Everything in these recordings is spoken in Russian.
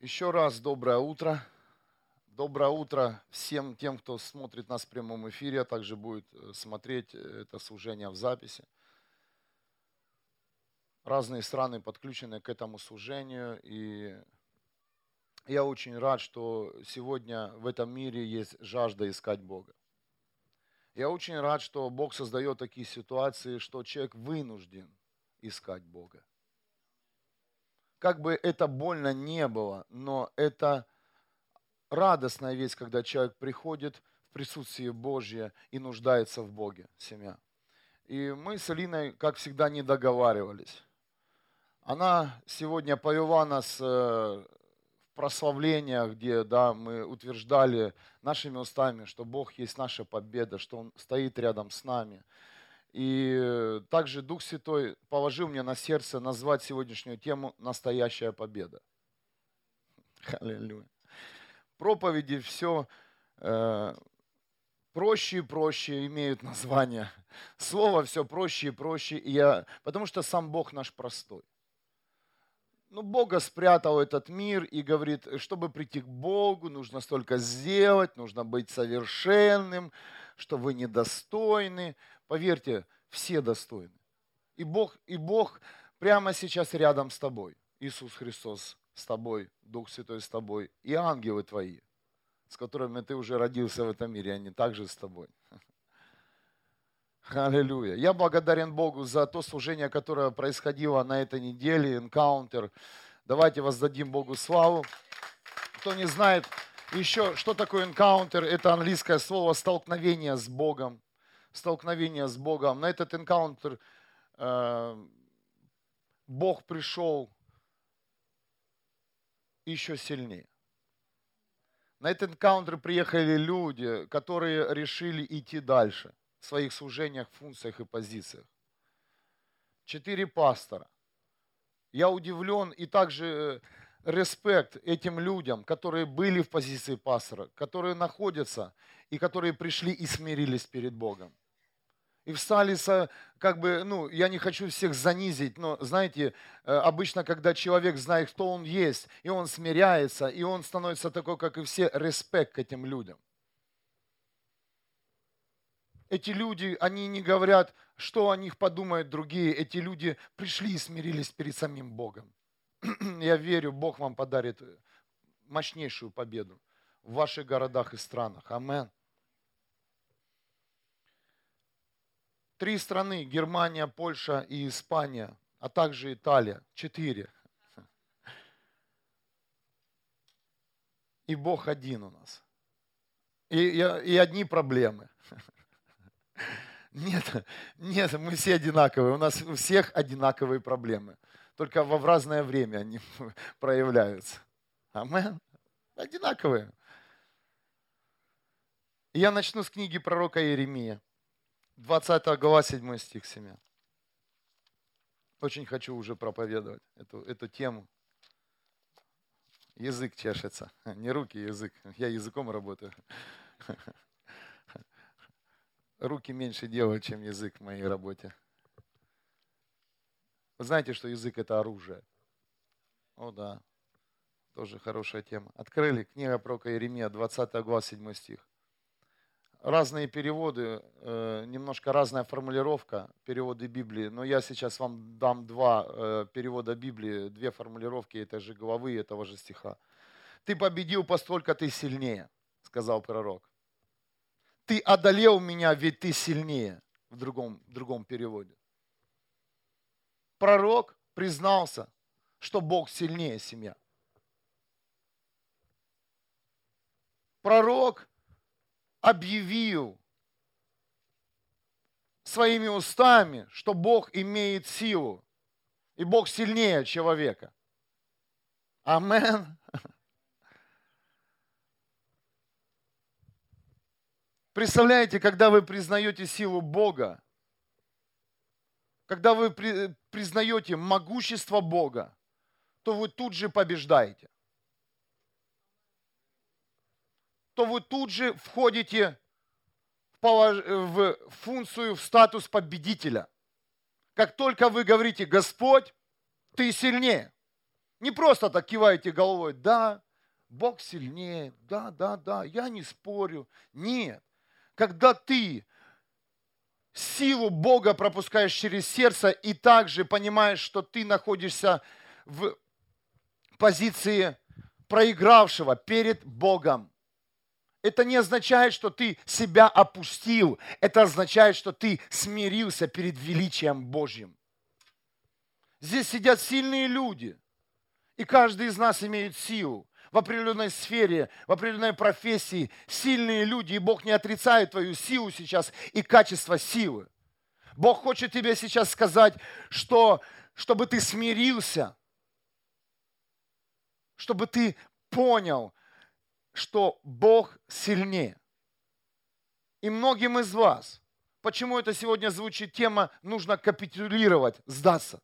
Еще раз доброе утро. Доброе утро всем тем, кто смотрит нас в прямом эфире, а также будет э, смотреть э, это служение в записи. Разные страны подключены к этому служению, и я очень рад, что сегодня в этом мире есть жажда искать Бога. Я очень рад, что Бог создает такие ситуации, что человек вынужден искать Бога как бы это больно не было, но это радостная вещь, когда человек приходит в присутствие Божье и нуждается в Боге, семья. И мы с Алиной, как всегда, не договаривались. Она сегодня повела нас э, в прославление, где да, мы утверждали нашими устами, что Бог есть наша победа, что Он стоит рядом с нами – и также Дух Святой положил мне на сердце назвать сегодняшнюю тему «Настоящая победа». Аллилуйя. Проповеди все э, проще и проще имеют название. Слово все проще и проще. И я, потому что сам Бог наш простой. Ну, Бога спрятал этот мир и говорит, чтобы прийти к Богу, нужно столько сделать, нужно быть совершенным, что вы недостойны. Поверьте, все достойны. И Бог, и Бог прямо сейчас рядом с тобой. Иисус Христос с тобой, Дух Святой с тобой. И ангелы твои, с которыми ты уже родился в этом мире, они также с тобой. Аллилуйя. Я благодарен Богу за то служение, которое происходило на этой неделе, энкаунтер. Давайте воздадим Богу славу. Кто не знает еще, что такое энкаунтер, это английское слово столкновение с Богом столкновение с Богом, на этот энкаунтер э, Бог пришел еще сильнее. На этот энкаунтер приехали люди, которые решили идти дальше в своих служениях, функциях и позициях. Четыре пастора. Я удивлен и также респект этим людям, которые были в позиции пастора, которые находятся и которые пришли и смирились перед Богом. И встали, со, как бы, ну, я не хочу всех занизить, но, знаете, э, обычно, когда человек знает, кто он есть, и он смиряется, и он становится такой, как и все, респект к этим людям. Эти люди, они не говорят, что о них подумают другие. Эти люди пришли и смирились перед самим Богом. Я верю, Бог вам подарит мощнейшую победу в ваших городах и странах. Аминь. Три страны, Германия, Польша и Испания, а также Италия, четыре. И Бог один у нас. И, и, и одни проблемы. Нет, нет, мы все одинаковые. У нас у всех одинаковые проблемы. Только в разное время они проявляются. Амен. Одинаковые. я начну с книги пророка Иеремия. 20 глава, 7 стих, семья. Очень хочу уже проповедовать эту, эту тему. Язык чешется. Не руки, язык. Я языком работаю. Руки меньше делают, чем язык в моей работе. Вы знаете, что язык это оружие? О, да. Тоже хорошая тема. Открыли книга про Иеремия, 20 глава, 7 стих разные переводы, э, немножко разная формулировка переводы Библии, но я сейчас вам дам два э, перевода Библии, две формулировки этой же главы, этого же стиха. «Ты победил, постолько ты сильнее», сказал пророк. «Ты одолел меня, ведь ты сильнее», в другом, в другом переводе. Пророк признался, что Бог сильнее семья. Пророк объявил своими устами, что Бог имеет силу, и Бог сильнее человека. Амен. Представляете, когда вы признаете силу Бога, когда вы признаете могущество Бога, то вы тут же побеждаете. то вы тут же входите в, полож... в функцию, в статус победителя. Как только вы говорите, Господь, ты сильнее, Не просто так киваете головой, да, Бог сильнее, да, да, да, я не спорю. Нет. Когда ты силу Бога пропускаешь через сердце и также понимаешь, что ты находишься в позиции проигравшего перед Богом. Это не означает, что ты себя опустил. Это означает, что ты смирился перед величием Божьим. Здесь сидят сильные люди. И каждый из нас имеет силу в определенной сфере, в определенной профессии. Сильные люди, и Бог не отрицает твою силу сейчас и качество силы. Бог хочет тебе сейчас сказать, что чтобы ты смирился, чтобы ты понял, что Бог сильнее. И многим из вас, почему это сегодня звучит тема, нужно капитулировать, сдаться.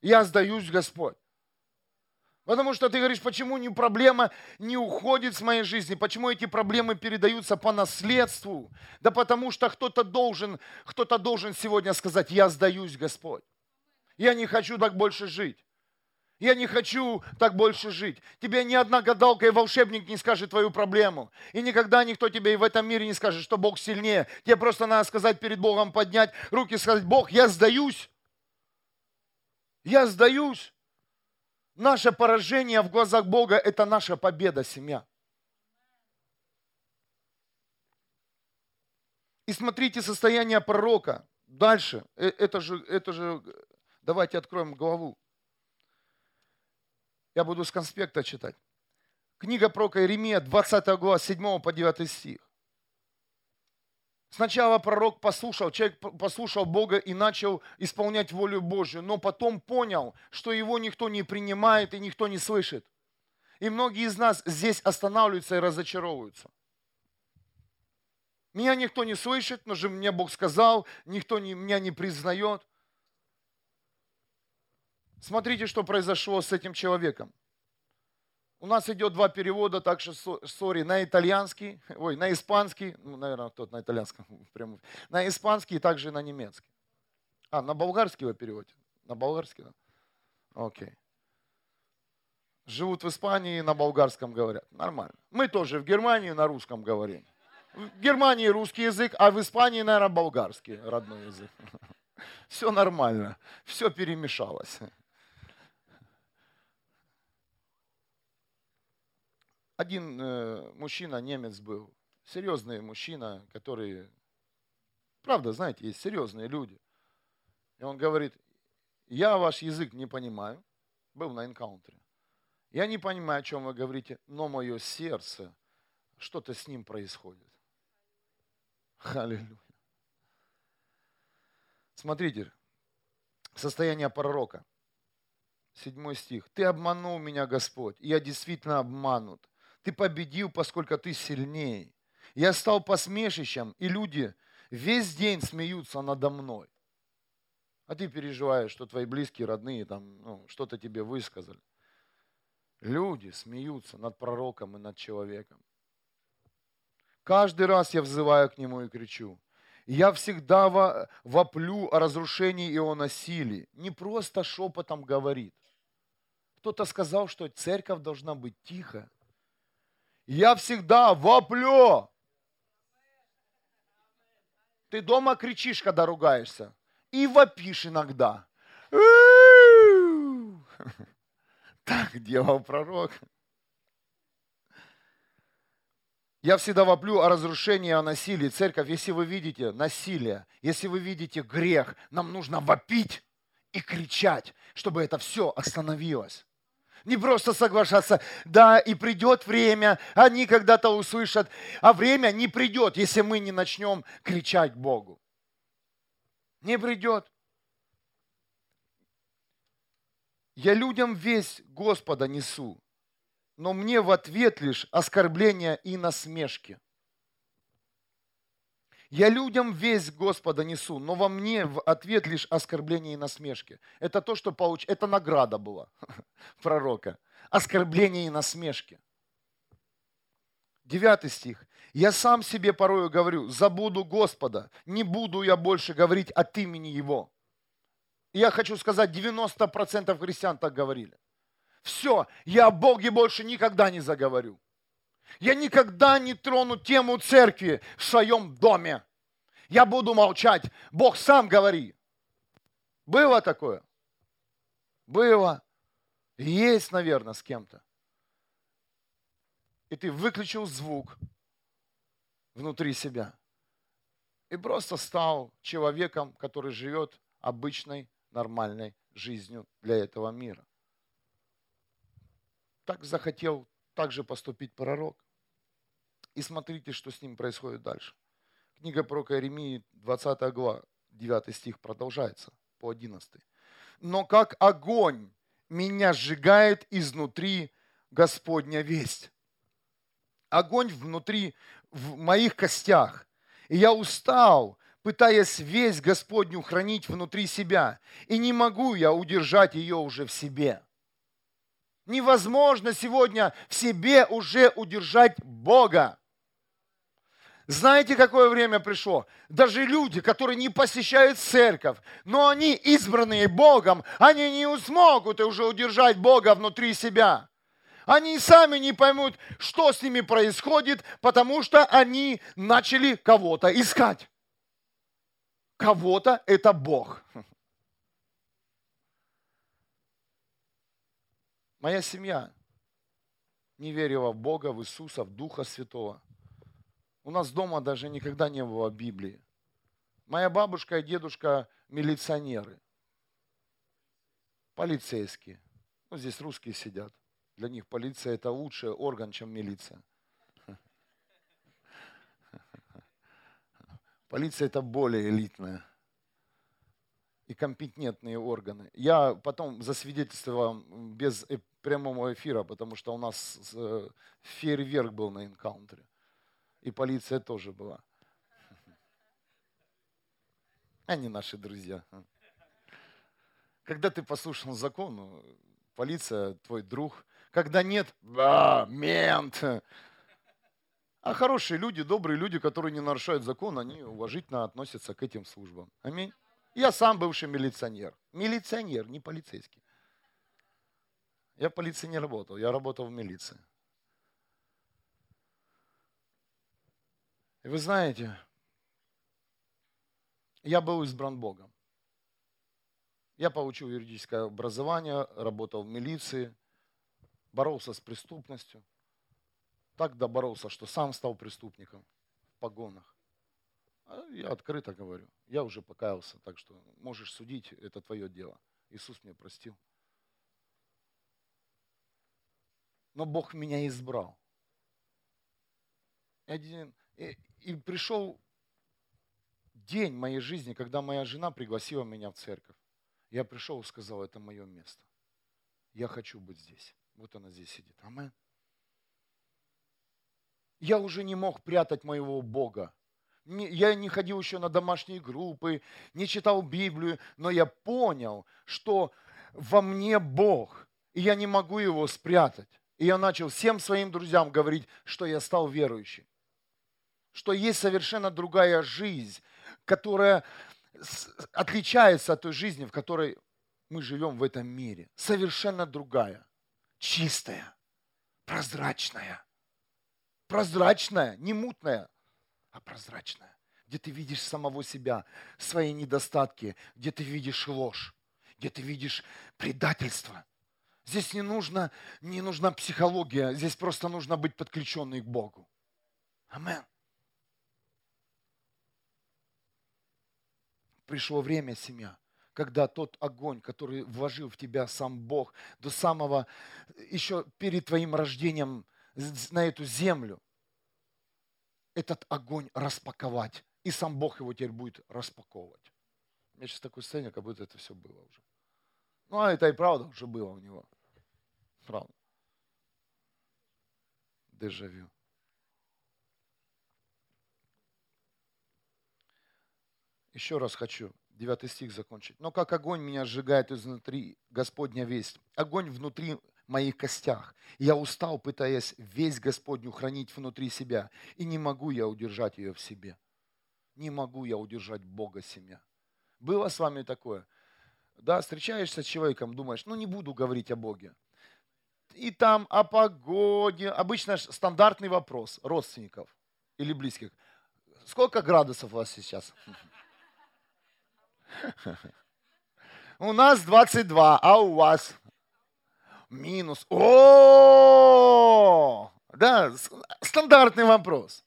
Я сдаюсь, Господь. Потому что ты говоришь, почему не проблема не уходит с моей жизни, почему эти проблемы передаются по наследству? Да потому что кто-то должен, кто-то должен сегодня сказать, я сдаюсь, Господь. Я не хочу так больше жить. Я не хочу так больше жить. Тебе ни одна гадалка и волшебник не скажет твою проблему. И никогда никто тебе и в этом мире не скажет, что Бог сильнее. Тебе просто надо сказать перед Богом, поднять руки и сказать, Бог, я сдаюсь. Я сдаюсь. Наше поражение в глазах Бога – это наша победа, семья. И смотрите состояние пророка. Дальше. Э, это же, это же, давайте откроем главу. Я буду с конспекта читать. Книга пророка Иеремия, 20 глава, 7 по 9 стих. Сначала пророк послушал, человек послушал Бога и начал исполнять волю Божью, но потом понял, что его никто не принимает и никто не слышит. И многие из нас здесь останавливаются и разочаровываются. Меня никто не слышит, но же мне Бог сказал, никто не, меня не признает. Смотрите, что произошло с этим человеком. У нас идет два перевода, так что, сори, на итальянский, ой, на испанский, ну, наверное, тот на итальянском, прям, на испанский и также на немецкий. А, на болгарский вы переводите? На болгарский, да? Окей. Живут в Испании на болгарском говорят. Нормально. Мы тоже в Германии на русском говорим. В Германии русский язык, а в Испании, наверное, болгарский родной язык. Все нормально. Все перемешалось. Один э, мужчина, немец был, серьезный мужчина, который, правда, знаете, есть серьезные люди. И он говорит, я ваш язык не понимаю, был на энкаунтере. Я не понимаю, о чем вы говорите, но мое сердце, что-то с ним происходит. Аллилуйя. Смотрите, состояние пророка. Седьмой стих. Ты обманул меня, Господь, и я действительно обманут. Ты победил, поскольку ты сильнее. Я стал посмешищем, и люди весь день смеются надо мной. А ты переживаешь, что твои близкие, родные там ну, что-то тебе высказали. Люди смеются над пророком и над человеком. Каждый раз я взываю к нему и кричу. Я всегда воплю о разрушении и о насилии. Не просто шепотом говорит. Кто-то сказал, что церковь должна быть тихо я всегда воплю. Ты дома кричишь, когда ругаешься. И вопишь иногда. Так делал пророк. Я всегда воплю о разрушении, о насилии. Церковь, если вы видите насилие, если вы видите грех, нам нужно вопить и кричать, чтобы это все остановилось. Не просто соглашаться, да, и придет время, они когда-то услышат, а время не придет, если мы не начнем кричать Богу. Не придет. Я людям весь Господа несу, но мне в ответ лишь оскорбления и насмешки – я людям весь Господа несу, но во мне в ответ лишь оскорбление и насмешки. Это то, что получ... Это награда была пророка. Оскорбление и насмешки. Девятый стих. Я сам себе порою говорю, забуду Господа, не буду я больше говорить от имени Его. Я хочу сказать, 90% христиан так говорили. Все, я о Боге больше никогда не заговорю. Я никогда не трону тему церкви в своем доме. Я буду молчать. Бог сам говори. Было такое? Было. Есть, наверное, с кем-то. И ты выключил звук внутри себя. И просто стал человеком, который живет обычной, нормальной жизнью для этого мира. Так захотел также поступить пророк. И смотрите, что с ним происходит дальше. Книга про Иеремии, 20 глава, 9 стих продолжается по 11. «Но как огонь меня сжигает изнутри Господня весть». Огонь внутри, в моих костях. И я устал, пытаясь весть Господню хранить внутри себя. И не могу я удержать ее уже в себе. Невозможно сегодня в себе уже удержать Бога. Знаете, какое время пришло? Даже люди, которые не посещают церковь, но они избранные Богом, они не смогут уже удержать Бога внутри себя. Они сами не поймут, что с ними происходит, потому что они начали кого-то искать. Кого-то это Бог. Моя семья не верила в Бога, в Иисуса, в Духа Святого – у нас дома даже никогда не было Библии. Моя бабушка и дедушка милиционеры, полицейские. Ну, здесь русские сидят. Для них полиция это лучший орган, чем милиция. Полиция это более элитная и компетентные органы. Я потом засвидетельствовал без прямого эфира, потому что у нас э, фейерверк был на энкаунтере. И полиция тоже была. Они наши друзья. Когда ты послушал закон, ну, полиция твой друг. Когда нет, а, мент. А хорошие люди, добрые люди, которые не нарушают закон, они уважительно относятся к этим службам. Аминь. Я сам бывший милиционер. Милиционер, не полицейский. Я в полиции не работал, я работал в милиции. И вы знаете, я был избран Богом. Я получил юридическое образование, работал в милиции, боролся с преступностью. Так доборолся, что сам стал преступником в погонах. А я открыто говорю, я уже покаялся, так что можешь судить, это твое дело. Иисус мне простил. Но Бог меня избрал. Один, и, и пришел день моей жизни, когда моя жена пригласила меня в церковь. Я пришел и сказал, это мое место. Я хочу быть здесь. Вот она здесь сидит. Амен. Я уже не мог прятать моего Бога. Я не ходил еще на домашние группы, не читал Библию, но я понял, что во мне Бог, и я не могу его спрятать. И я начал всем своим друзьям говорить, что я стал верующим что есть совершенно другая жизнь, которая отличается от той жизни, в которой мы живем в этом мире. Совершенно другая, чистая, прозрачная. Прозрачная, не мутная, а прозрачная. Где ты видишь самого себя, свои недостатки, где ты видишь ложь, где ты видишь предательство. Здесь не нужна, не нужна психология, здесь просто нужно быть подключенной к Богу. Аминь. пришло время, семья, когда тот огонь, который вложил в тебя сам Бог до самого, еще перед твоим рождением на эту землю, этот огонь распаковать. И сам Бог его теперь будет распаковывать. У меня сейчас такое состояние, как будто это все было уже. Ну, а это и правда уже было у него. Правда. Дежавю. Еще раз хочу 9 стих закончить. «Но как огонь меня сжигает изнутри, Господня весть, огонь внутри моих костях. Я устал, пытаясь весь Господню хранить внутри себя, и не могу я удержать ее в себе. Не могу я удержать Бога семья. Было с вами такое? Да, встречаешься с человеком, думаешь, ну не буду говорить о Боге. И там о погоде. Обычно стандартный вопрос родственников или близких. Сколько градусов у вас сейчас? У нас 22, а у вас? Минус. О, да, стандартный вопрос.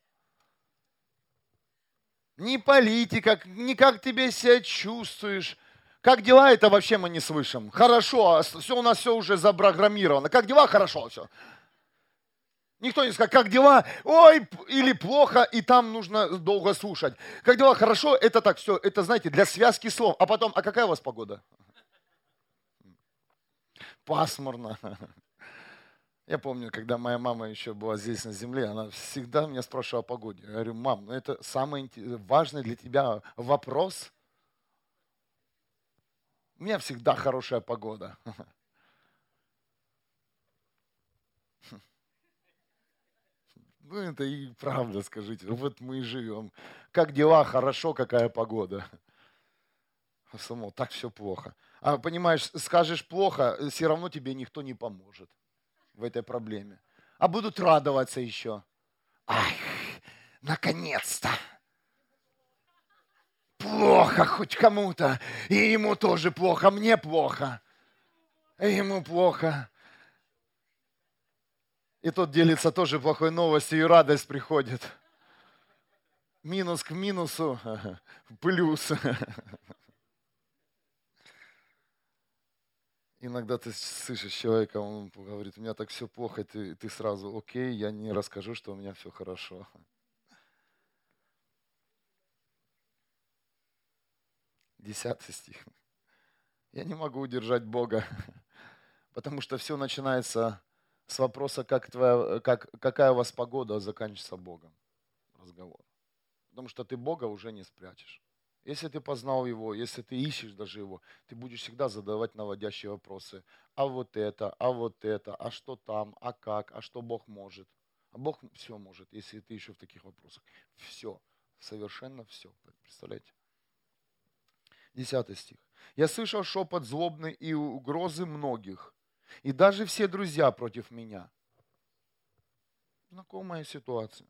Не политика, не как тебе себя чувствуешь. Как дела, это вообще мы не слышим. Хорошо, а все у нас все уже запрограммировано. Как дела, хорошо все. Никто не скажет, как дела, ой, или плохо, и там нужно долго слушать. Как дела, хорошо, это так, все, это, знаете, для связки слов. А потом, а какая у вас погода? Пасмурно. Я помню, когда моя мама еще была здесь на земле, она всегда меня спрашивала о погоде. Я говорю, мам, ну это самый важный для тебя вопрос. У меня всегда хорошая погода. Ну, это и правда, скажите. Вот мы и живем. Как дела? Хорошо, какая погода? Само, так все плохо. А понимаешь, скажешь плохо, все равно тебе никто не поможет в этой проблеме. А будут радоваться еще. Ах, наконец-то! Плохо хоть кому-то, и ему тоже плохо, мне плохо, и ему плохо. И тот делится тоже плохой новостью, и радость приходит. Минус к минусу, плюс. Иногда ты слышишь человека, он говорит, у меня так все плохо, ты, ты сразу, окей, я не расскажу, что у меня все хорошо. Десятый стих. Я не могу удержать Бога, потому что все начинается с вопроса, как твоя, как, какая у вас погода, а заканчивается Богом разговор. Потому что ты Бога уже не спрячешь. Если ты познал Его, если ты ищешь даже Его, ты будешь всегда задавать наводящие вопросы. А вот это, а вот это, а что там, а как, а что Бог может. А Бог все может, если ты еще в таких вопросах. Все, совершенно все. Представляете? Десятый стих. «Я слышал шепот злобный и угрозы многих, и даже все друзья против меня. Знакомая ситуация.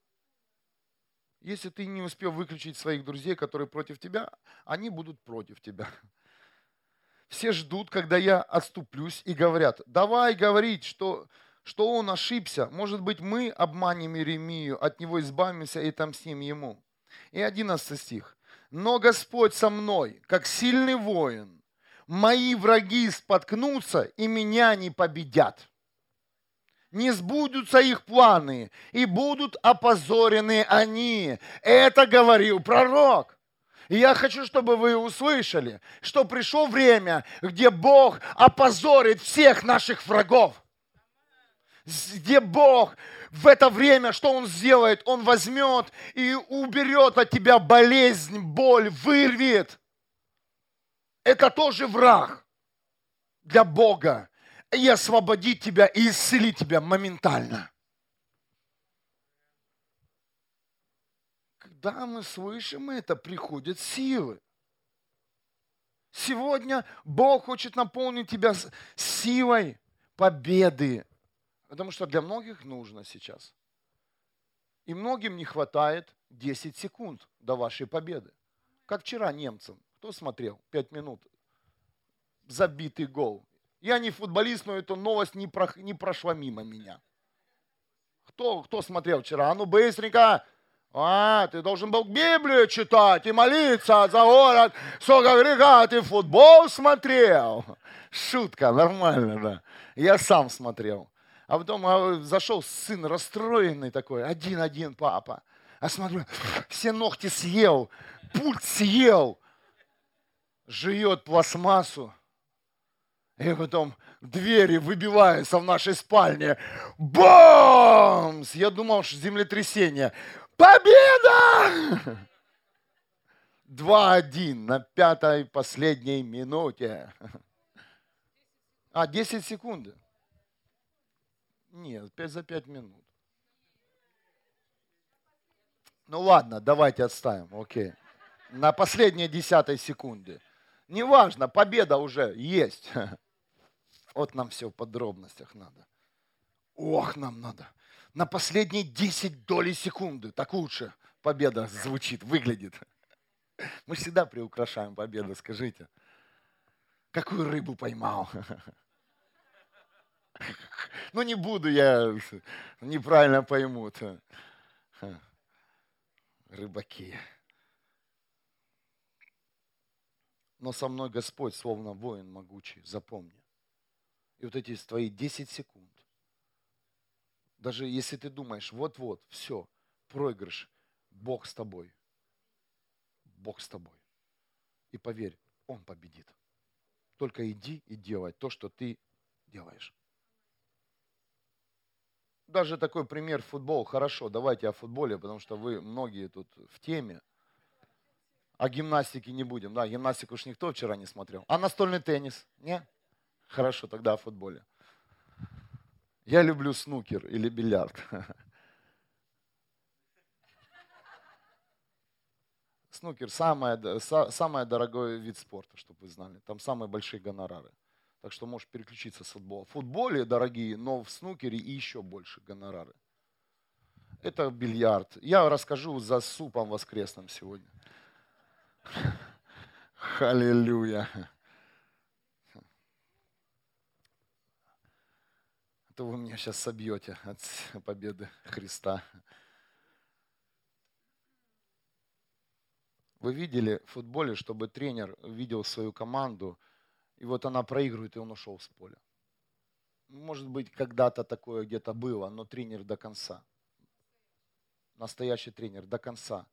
Если ты не успел выключить своих друзей, которые против тебя, они будут против тебя. Все ждут, когда я отступлюсь и говорят, давай говорить, что, что он ошибся. Может быть, мы обманем Иеремию, от него избавимся и отомстим ему. И 11 стих. Но Господь со мной, как сильный воин, мои враги споткнутся и меня не победят. Не сбудутся их планы, и будут опозорены они. Это говорил пророк. И я хочу, чтобы вы услышали, что пришло время, где Бог опозорит всех наших врагов. Где Бог в это время, что Он сделает? Он возьмет и уберет от тебя болезнь, боль, вырвет – это тоже враг для Бога. И освободить тебя и исцелить тебя моментально. Когда мы слышим это, приходят силы. Сегодня Бог хочет наполнить тебя силой победы. Потому что для многих нужно сейчас. И многим не хватает 10 секунд до вашей победы. Как вчера немцам. Кто смотрел? Пять минут. Забитый гол. Я не футболист, но эта новость не, про, не прошла мимо меня. Кто, кто смотрел вчера? А ну быстренько. А, ты должен был Библию читать и молиться за город. Сколько греха, ты футбол смотрел. Шутка, нормально, да. Я сам смотрел. А потом а, зашел сын расстроенный такой, один-один папа. А смотрю, все ногти съел, пульт съел жует пластмассу, и потом двери выбиваются в нашей спальне. Бомс! Я думал, что землетрясение. Победа! 2-1 на пятой последней минуте. А, 10 секунд. Нет, 5 за 5 минут. Ну ладно, давайте отставим, окей. На последней десятой секунде. Неважно, победа уже есть. Вот нам все в подробностях надо. Ох, нам надо. На последние 10 долей секунды. Так лучше победа звучит, выглядит. Мы всегда приукрашаем победу, скажите. Какую рыбу поймал? Ну не буду я, неправильно поймут. Рыбаки. Но со мной Господь, словно воин могучий, запомни. И вот эти твои 10 секунд, даже если ты думаешь, вот-вот, все, проигрыш, Бог с тобой. Бог с тобой. И поверь, Он победит. Только иди и делай то, что ты делаешь. Даже такой пример футбол. Хорошо, давайте о футболе, потому что вы многие тут в теме. О гимнастике не будем. Да, гимнастику уж никто вчера не смотрел. А настольный теннис? Не? Хорошо, тогда о футболе. Я люблю снукер или бильярд. Снукер самый, самый дорогой вид спорта, чтобы вы знали. Там самые большие гонорары. Так что можешь переключиться с футбола. В футболе дорогие, но в снукере и еще больше гонорары. Это бильярд. Я расскажу за супом воскресным сегодня. Аллилуйя. А то вы меня сейчас собьете от победы Христа. Вы видели в футболе, чтобы тренер видел свою команду, и вот она проигрывает, и он ушел с поля. Может быть, когда-то такое где-то было, но тренер до конца. Настоящий тренер до конца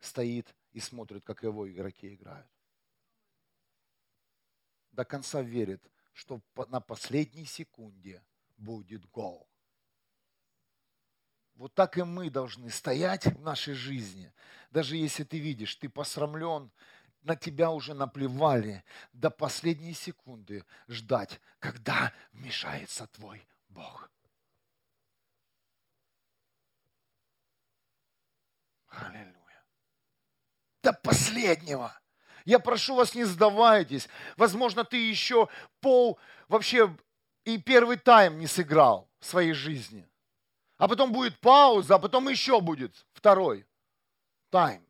стоит и смотрит, как его игроки играют. До конца верит, что на последней секунде будет гол. Вот так и мы должны стоять в нашей жизни. Даже если ты видишь, ты посрамлен, на тебя уже наплевали, до последней секунды ждать, когда вмешается твой Бог. Аллилуйя. До последнего. Я прошу вас, не сдавайтесь. Возможно, ты еще пол, вообще и первый тайм не сыграл в своей жизни. А потом будет пауза, а потом еще будет второй тайм.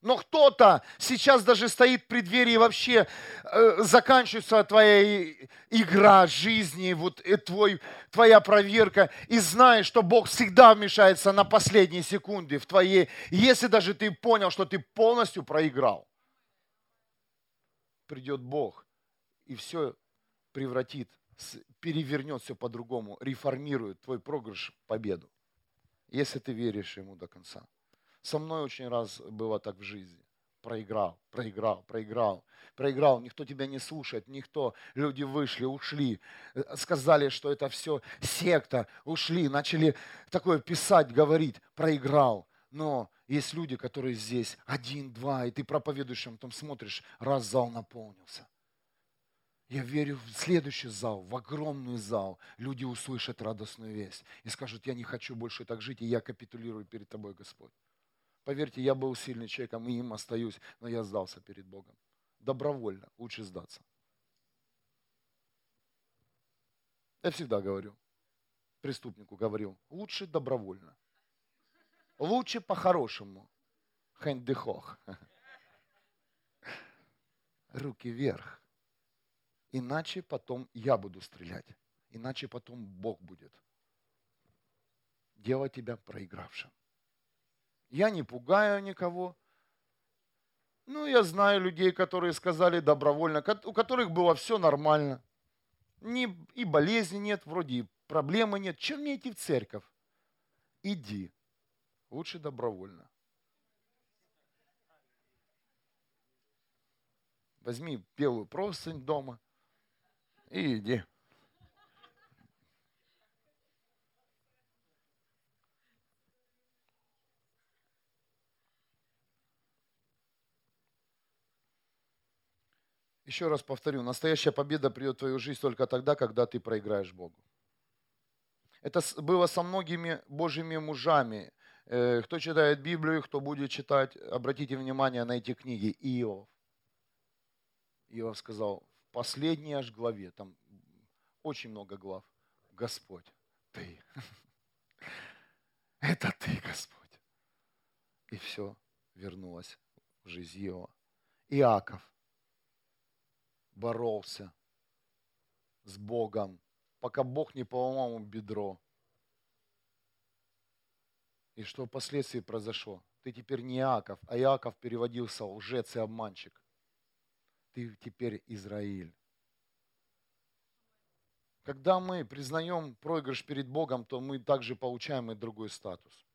Но кто-то сейчас даже стоит в преддверии вообще э, заканчивается твоя игра жизни, вот э, твой, твоя проверка, и знаешь, что Бог всегда вмешается на последние секунды в твоей, если даже ты понял, что ты полностью проиграл. Придет Бог и все превратит перевернет все по-другому, реформирует твой проигрыш в победу, если ты веришь ему до конца. Со мной очень раз было так в жизни. Проиграл, проиграл, проиграл, проиграл. Никто тебя не слушает, никто. Люди вышли, ушли, э, сказали, что это все секта, ушли, начали такое писать, говорить, проиграл. Но есть люди, которые здесь один, два, и ты проповедуешь им, потом смотришь, раз зал наполнился – я верю в следующий зал, в огромный зал. Люди услышат радостную весть и скажут, я не хочу больше так жить, и я капитулирую перед тобой, Господь. Поверьте, я был сильным человеком, и им остаюсь, но я сдался перед Богом. Добровольно, лучше сдаться. Я всегда говорю, преступнику говорил, лучше добровольно. Лучше по-хорошему. Хэндехох. Руки вверх. Иначе потом я буду стрелять. Иначе потом Бог будет делать тебя проигравшим. Я не пугаю никого. Ну, я знаю людей, которые сказали добровольно, у которых было все нормально. Ни, и болезни нет, вроде и проблемы нет. Чем мне идти в церковь? Иди. Лучше добровольно. Возьми белую простынь дома – и иди. Еще раз повторю, настоящая победа придет в твою жизнь только тогда, когда ты проиграешь Богу. Это было со многими Божьими мужами. Э, кто читает Библию, кто будет читать, обратите внимание на эти книги. Иов. Иов сказал, последней аж главе, там очень много глав, Господь, Ты. Это Ты, Господь. И все вернулось в жизнь его. Иаков боролся с Богом, пока Бог не поломал ему бедро. И что впоследствии произошло? Ты теперь не Иаков, а Иаков переводился лжец и обманщик. Ты теперь Израиль. Когда мы признаем проигрыш перед Богом, то мы также получаем и другой статус.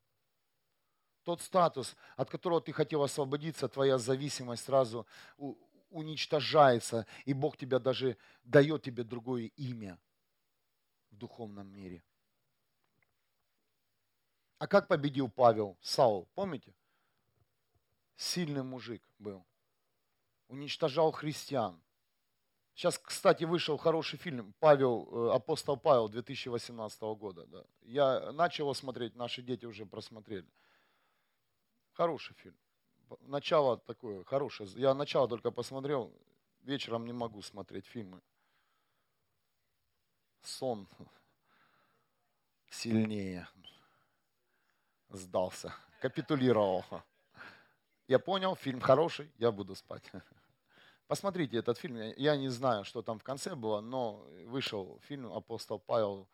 Тот статус, от которого ты хотел освободиться, твоя зависимость сразу уничтожается, и Бог тебя даже дает тебе другое имя в духовном мире. А как победил Павел Саул? Помните? Сильный мужик был. Уничтожал христиан. Сейчас, кстати, вышел хороший фильм «Павел, э, апостол Павел» 2018 года. Да. Я начал его смотреть, наши дети уже просмотрели. Хороший фильм. Начало такое хорошее. Я начало только посмотрел, вечером не могу смотреть фильмы. Сон сильнее. Сдался, капитулировал. Я понял, фильм хороший, я буду спать. Посмотрите этот фильм. Я не знаю, что там в конце было, но вышел фильм «Апостол Павел»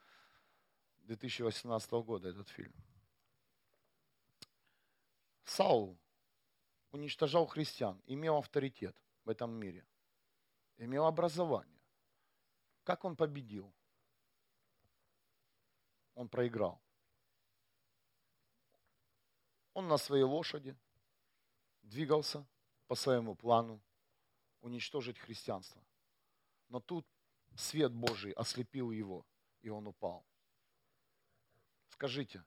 2018 года, этот фильм. Саул уничтожал христиан, имел авторитет в этом мире, имел образование. Как он победил? Он проиграл. Он на своей лошади двигался по своему плану, уничтожить христианство. Но тут свет Божий ослепил его, и он упал. Скажите,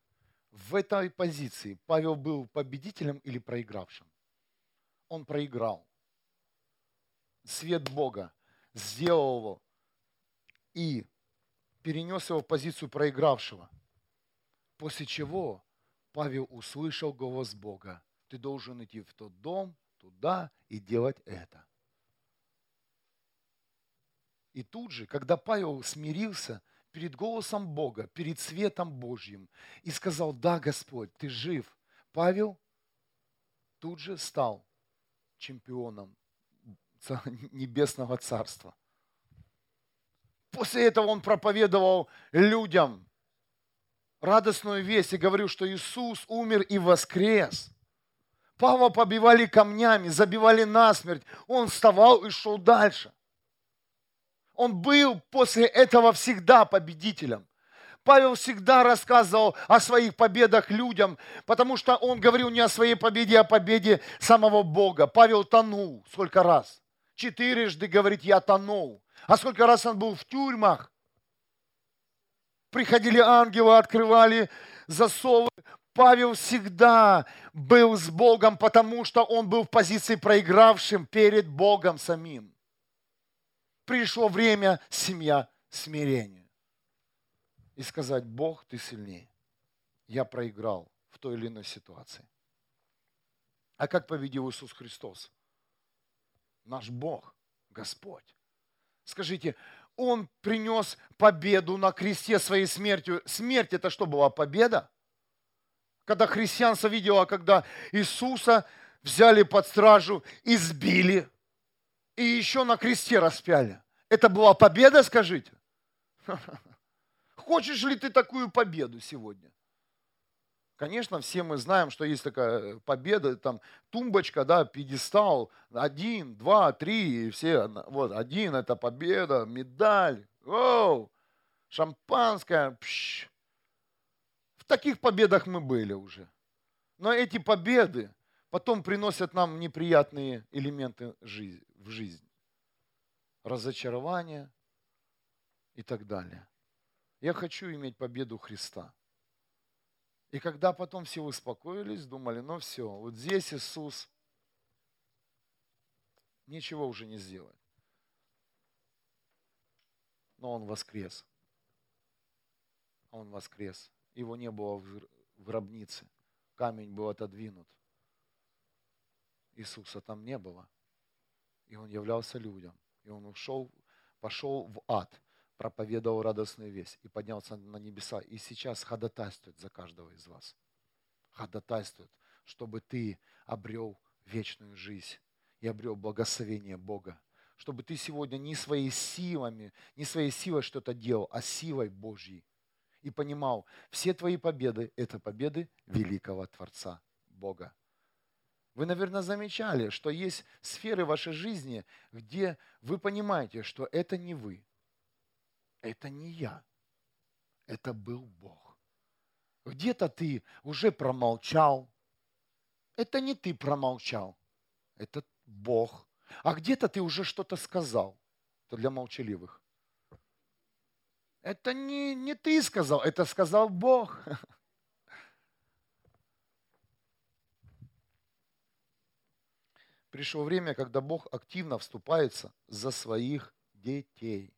в этой позиции Павел был победителем или проигравшим? Он проиграл. Свет Бога сделал его и перенес его в позицию проигравшего. После чего Павел услышал голос Бога. Ты должен идти в тот дом, туда и делать это. И тут же, когда Павел смирился перед голосом Бога, перед светом Божьим, и сказал, да, Господь, ты жив, Павел тут же стал чемпионом небесного царства. После этого он проповедовал людям радостную весть и говорил, что Иисус умер и воскрес. Павла побивали камнями, забивали насмерть. Он вставал и шел дальше. Он был после этого всегда победителем. Павел всегда рассказывал о своих победах людям, потому что он говорил не о своей победе, а о победе самого Бога. Павел тонул сколько раз? Четырежды говорит, я тонул. А сколько раз он был в тюрьмах? Приходили ангелы, открывали засовы. Павел всегда был с Богом, потому что он был в позиции проигравшим перед Богом самим пришло время семья смирения. И сказать, Бог, ты сильнее. Я проиграл в той или иной ситуации. А как победил Иисус Христос? Наш Бог, Господь. Скажите, Он принес победу на кресте своей смертью. Смерть это что была? Победа? Когда христианство видело, когда Иисуса взяли под стражу, избили – и еще на кресте распяли. Это была победа, скажите? Хочешь ли ты такую победу сегодня? Конечно, все мы знаем, что есть такая победа, там тумбочка, да, пьедестал, один, два, три, и все, вот, один это победа, медаль, оу, шампанское, пш. В таких победах мы были уже. Но эти победы потом приносят нам неприятные элементы в жизнь. Разочарование и так далее. Я хочу иметь победу Христа. И когда потом все успокоились, думали, ну все, вот здесь Иисус ничего уже не сделает. Но Он воскрес. Он воскрес. Его не было в гробнице. Камень был отодвинут. Иисуса там не было и он являлся людям. И он ушел, пошел в ад. Проповедовал радостную весть и поднялся на небеса. И сейчас ходатайствует за каждого из вас. Ходатайствует, чтобы ты обрел вечную жизнь и обрел благословение Бога. Чтобы ты сегодня не своими силами, не своей силой что-то делал, а силой Божьей. И понимал, все твои победы – это победы великого Творца Бога. Вы, наверное, замечали, что есть сферы вашей жизни, где вы понимаете, что это не вы, это не я, это был Бог. Где-то ты уже промолчал, это не ты промолчал, это Бог. А где-то ты уже что-то сказал, это для молчаливых. Это не, не ты сказал, это сказал Бог. Пришло время, когда Бог активно вступается за своих детей.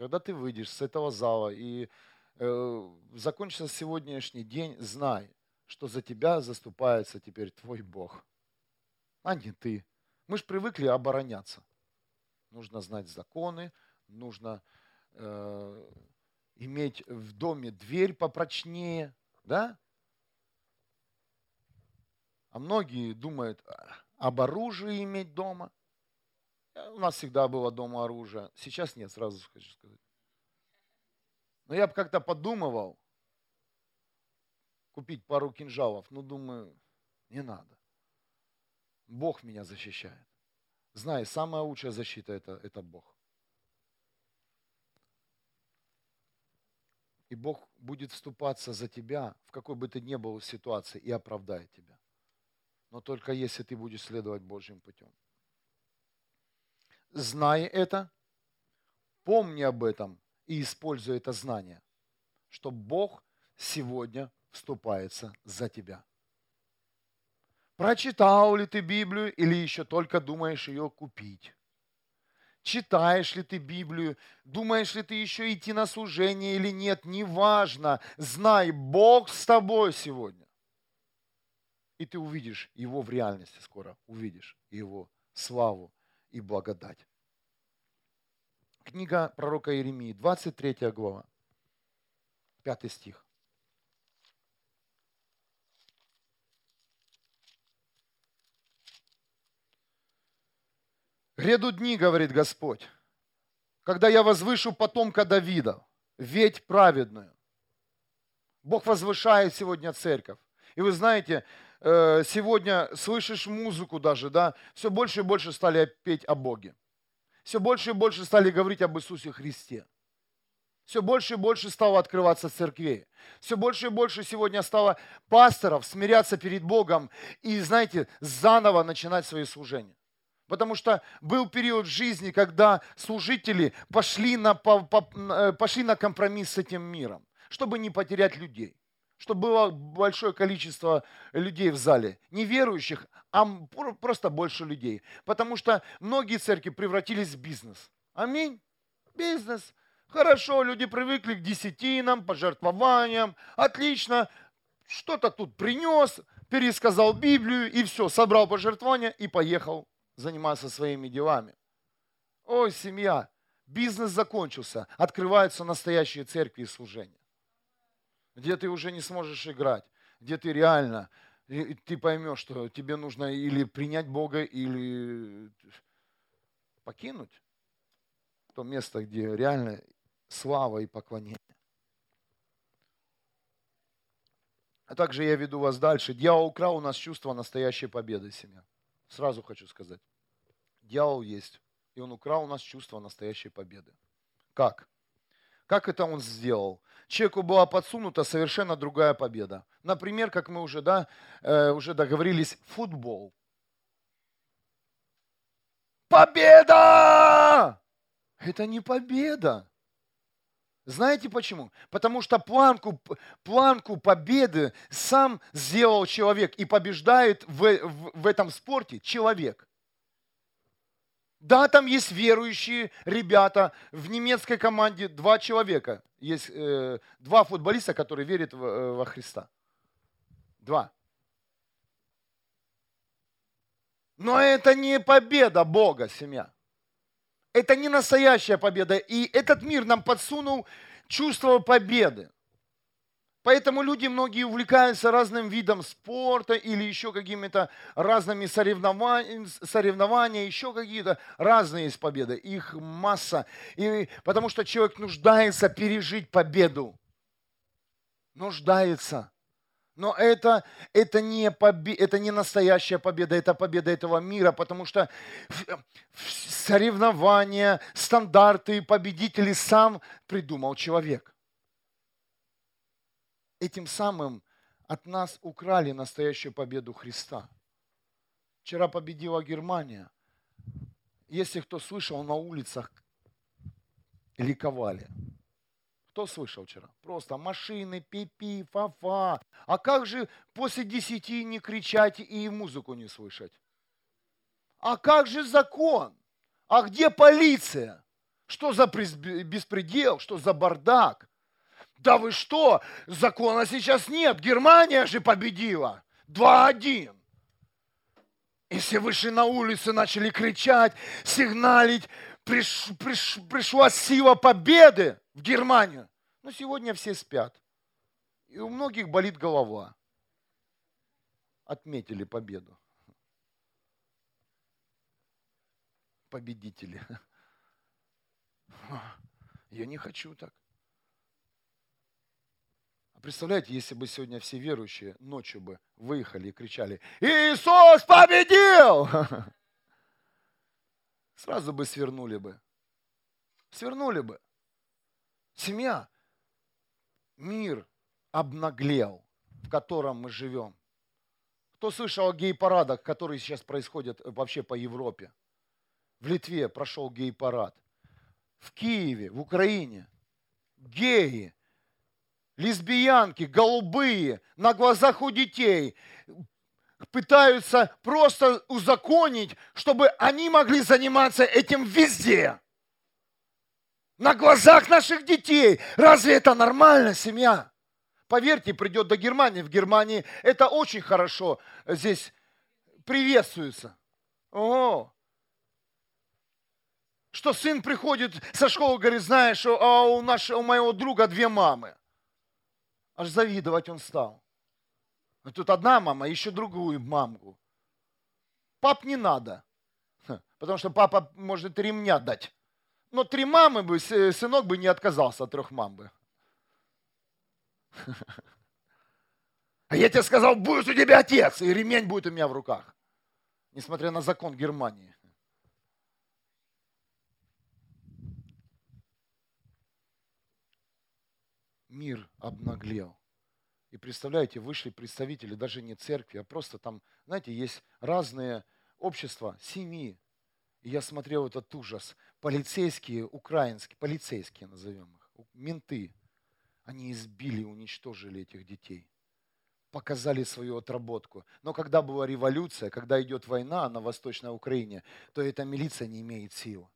Когда ты выйдешь с этого зала и э, закончится сегодняшний день, знай, что за тебя заступается теперь твой Бог, а не ты. Мы же привыкли обороняться. Нужно знать законы, нужно э, иметь в доме дверь попрочнее, да? А многие думают об оружии иметь дома. У нас всегда было дома оружие. Сейчас нет, сразу хочу сказать. Но я бы как-то подумывал купить пару кинжалов. Ну, думаю, не надо. Бог меня защищает. Знай, самая лучшая защита это, это Бог. И Бог будет вступаться за тебя, в какой бы ты ни был ситуации, и оправдает тебя. Но только если ты будешь следовать Божьим путем. Знай это, помни об этом и используй это знание, что Бог сегодня вступается за тебя. Прочитал ли ты Библию или еще только думаешь ее купить? Читаешь ли ты Библию? Думаешь ли ты еще идти на служение или нет? Неважно. Знай, Бог с тобой сегодня. И ты увидишь Его в реальности скоро. Увидишь Его славу и благодать. Книга пророка Иеремии, 23 глава, 5 стих. Грядут дни, говорит Господь, когда я возвышу потомка Давида, ведь праведную. Бог возвышает сегодня церковь. И вы знаете, сегодня слышишь музыку даже, да, все больше и больше стали петь о Боге. Все больше и больше стали говорить об Иисусе Христе. Все больше и больше стало открываться церквей. Все больше и больше сегодня стало пасторов смиряться перед Богом и, знаете, заново начинать свои служения. Потому что был период в жизни, когда служители пошли на, э, пошли на компромисс с этим миром, чтобы не потерять людей. Чтобы было большое количество людей в зале. Не верующих, а просто больше людей. Потому что многие церкви превратились в бизнес. Аминь. Бизнес. Хорошо, люди привыкли к десятинам, пожертвованиям. Отлично. Что-то тут принес, пересказал Библию и все, собрал пожертвования и поехал заниматься своими делами. Ой, семья, бизнес закончился, открываются настоящие церкви и служения. Где ты уже не сможешь играть, где ты реально, ты поймешь, что тебе нужно или принять Бога, или покинуть то место, где реально слава и поклонение. А также я веду вас дальше. Дьявол украл у нас чувство настоящей победы, семья. Сразу хочу сказать. Дьявол есть, и он украл у нас чувство настоящей победы. Как? Как это он сделал? Человеку была подсунута совершенно другая победа. Например, как мы уже, да, э, уже договорились, футбол. Победа! Это не победа. Знаете почему? Потому что планку, планку победы сам сделал человек и побеждает в, в, в этом спорте человек. Да, там есть верующие ребята. В немецкой команде два человека. Есть э, два футболиста, которые верят в, э, во Христа. Два. Но это не победа Бога, семья. Это не настоящая победа. И этот мир нам подсунул чувство победы. Поэтому люди многие увлекаются разным видом спорта или еще какими-то разными соревнованиями, соревнования, еще какие-то разные есть победы. Их масса. И потому что человек нуждается пережить победу. Нуждается. Но это, это, не побе, это не настоящая победа, это победа этого мира, потому что соревнования, стандарты, победители сам придумал человек этим самым от нас украли настоящую победу Христа. Вчера победила Германия. Если кто слышал, на улицах ликовали. Кто слышал вчера? Просто машины, пипи, фа-фа. А как же после десяти не кричать и музыку не слышать? А как же закон? А где полиция? Что за беспредел? Что за бардак? Да вы что? Закона сейчас нет. Германия же победила. 2-1. Если вышли на улицы, начали кричать, сигналить, приш, приш, пришла сила победы в Германию. Но сегодня все спят. И у многих болит голова. Отметили победу. Победители. Я не хочу так. Представляете, если бы сегодня все верующие ночью бы выехали и кричали, Иисус победил! Сразу бы свернули бы. Свернули бы. Семья, мир обнаглел, в котором мы живем. Кто слышал о гей-парадах, которые сейчас происходят вообще по Европе? В Литве прошел гей-парад. В Киеве, в Украине геи лесбиянки, голубые, на глазах у детей пытаются просто узаконить, чтобы они могли заниматься этим везде. На глазах наших детей. Разве это нормально, семья? Поверьте, придет до Германии. В Германии это очень хорошо здесь приветствуется. О, что сын приходит со школы, говорит, знаешь, а у, нашего, у моего друга две мамы. Аж завидовать он стал. А тут одна мама, еще другую мамку. Пап не надо. Потому что папа может ремня дать. Но три мамы бы, сынок бы не отказался от трех мам бы. А я тебе сказал, будет у тебя отец, и ремень будет у меня в руках. Несмотря на закон Германии. Мир обнаглел. И представляете, вышли представители даже не церкви, а просто там, знаете, есть разные общества, семьи. И я смотрел этот ужас. Полицейские, украинские, полицейские назовем их, менты, они избили, уничтожили этих детей. Показали свою отработку. Но когда была революция, когда идет война на Восточной Украине, то эта милиция не имеет силы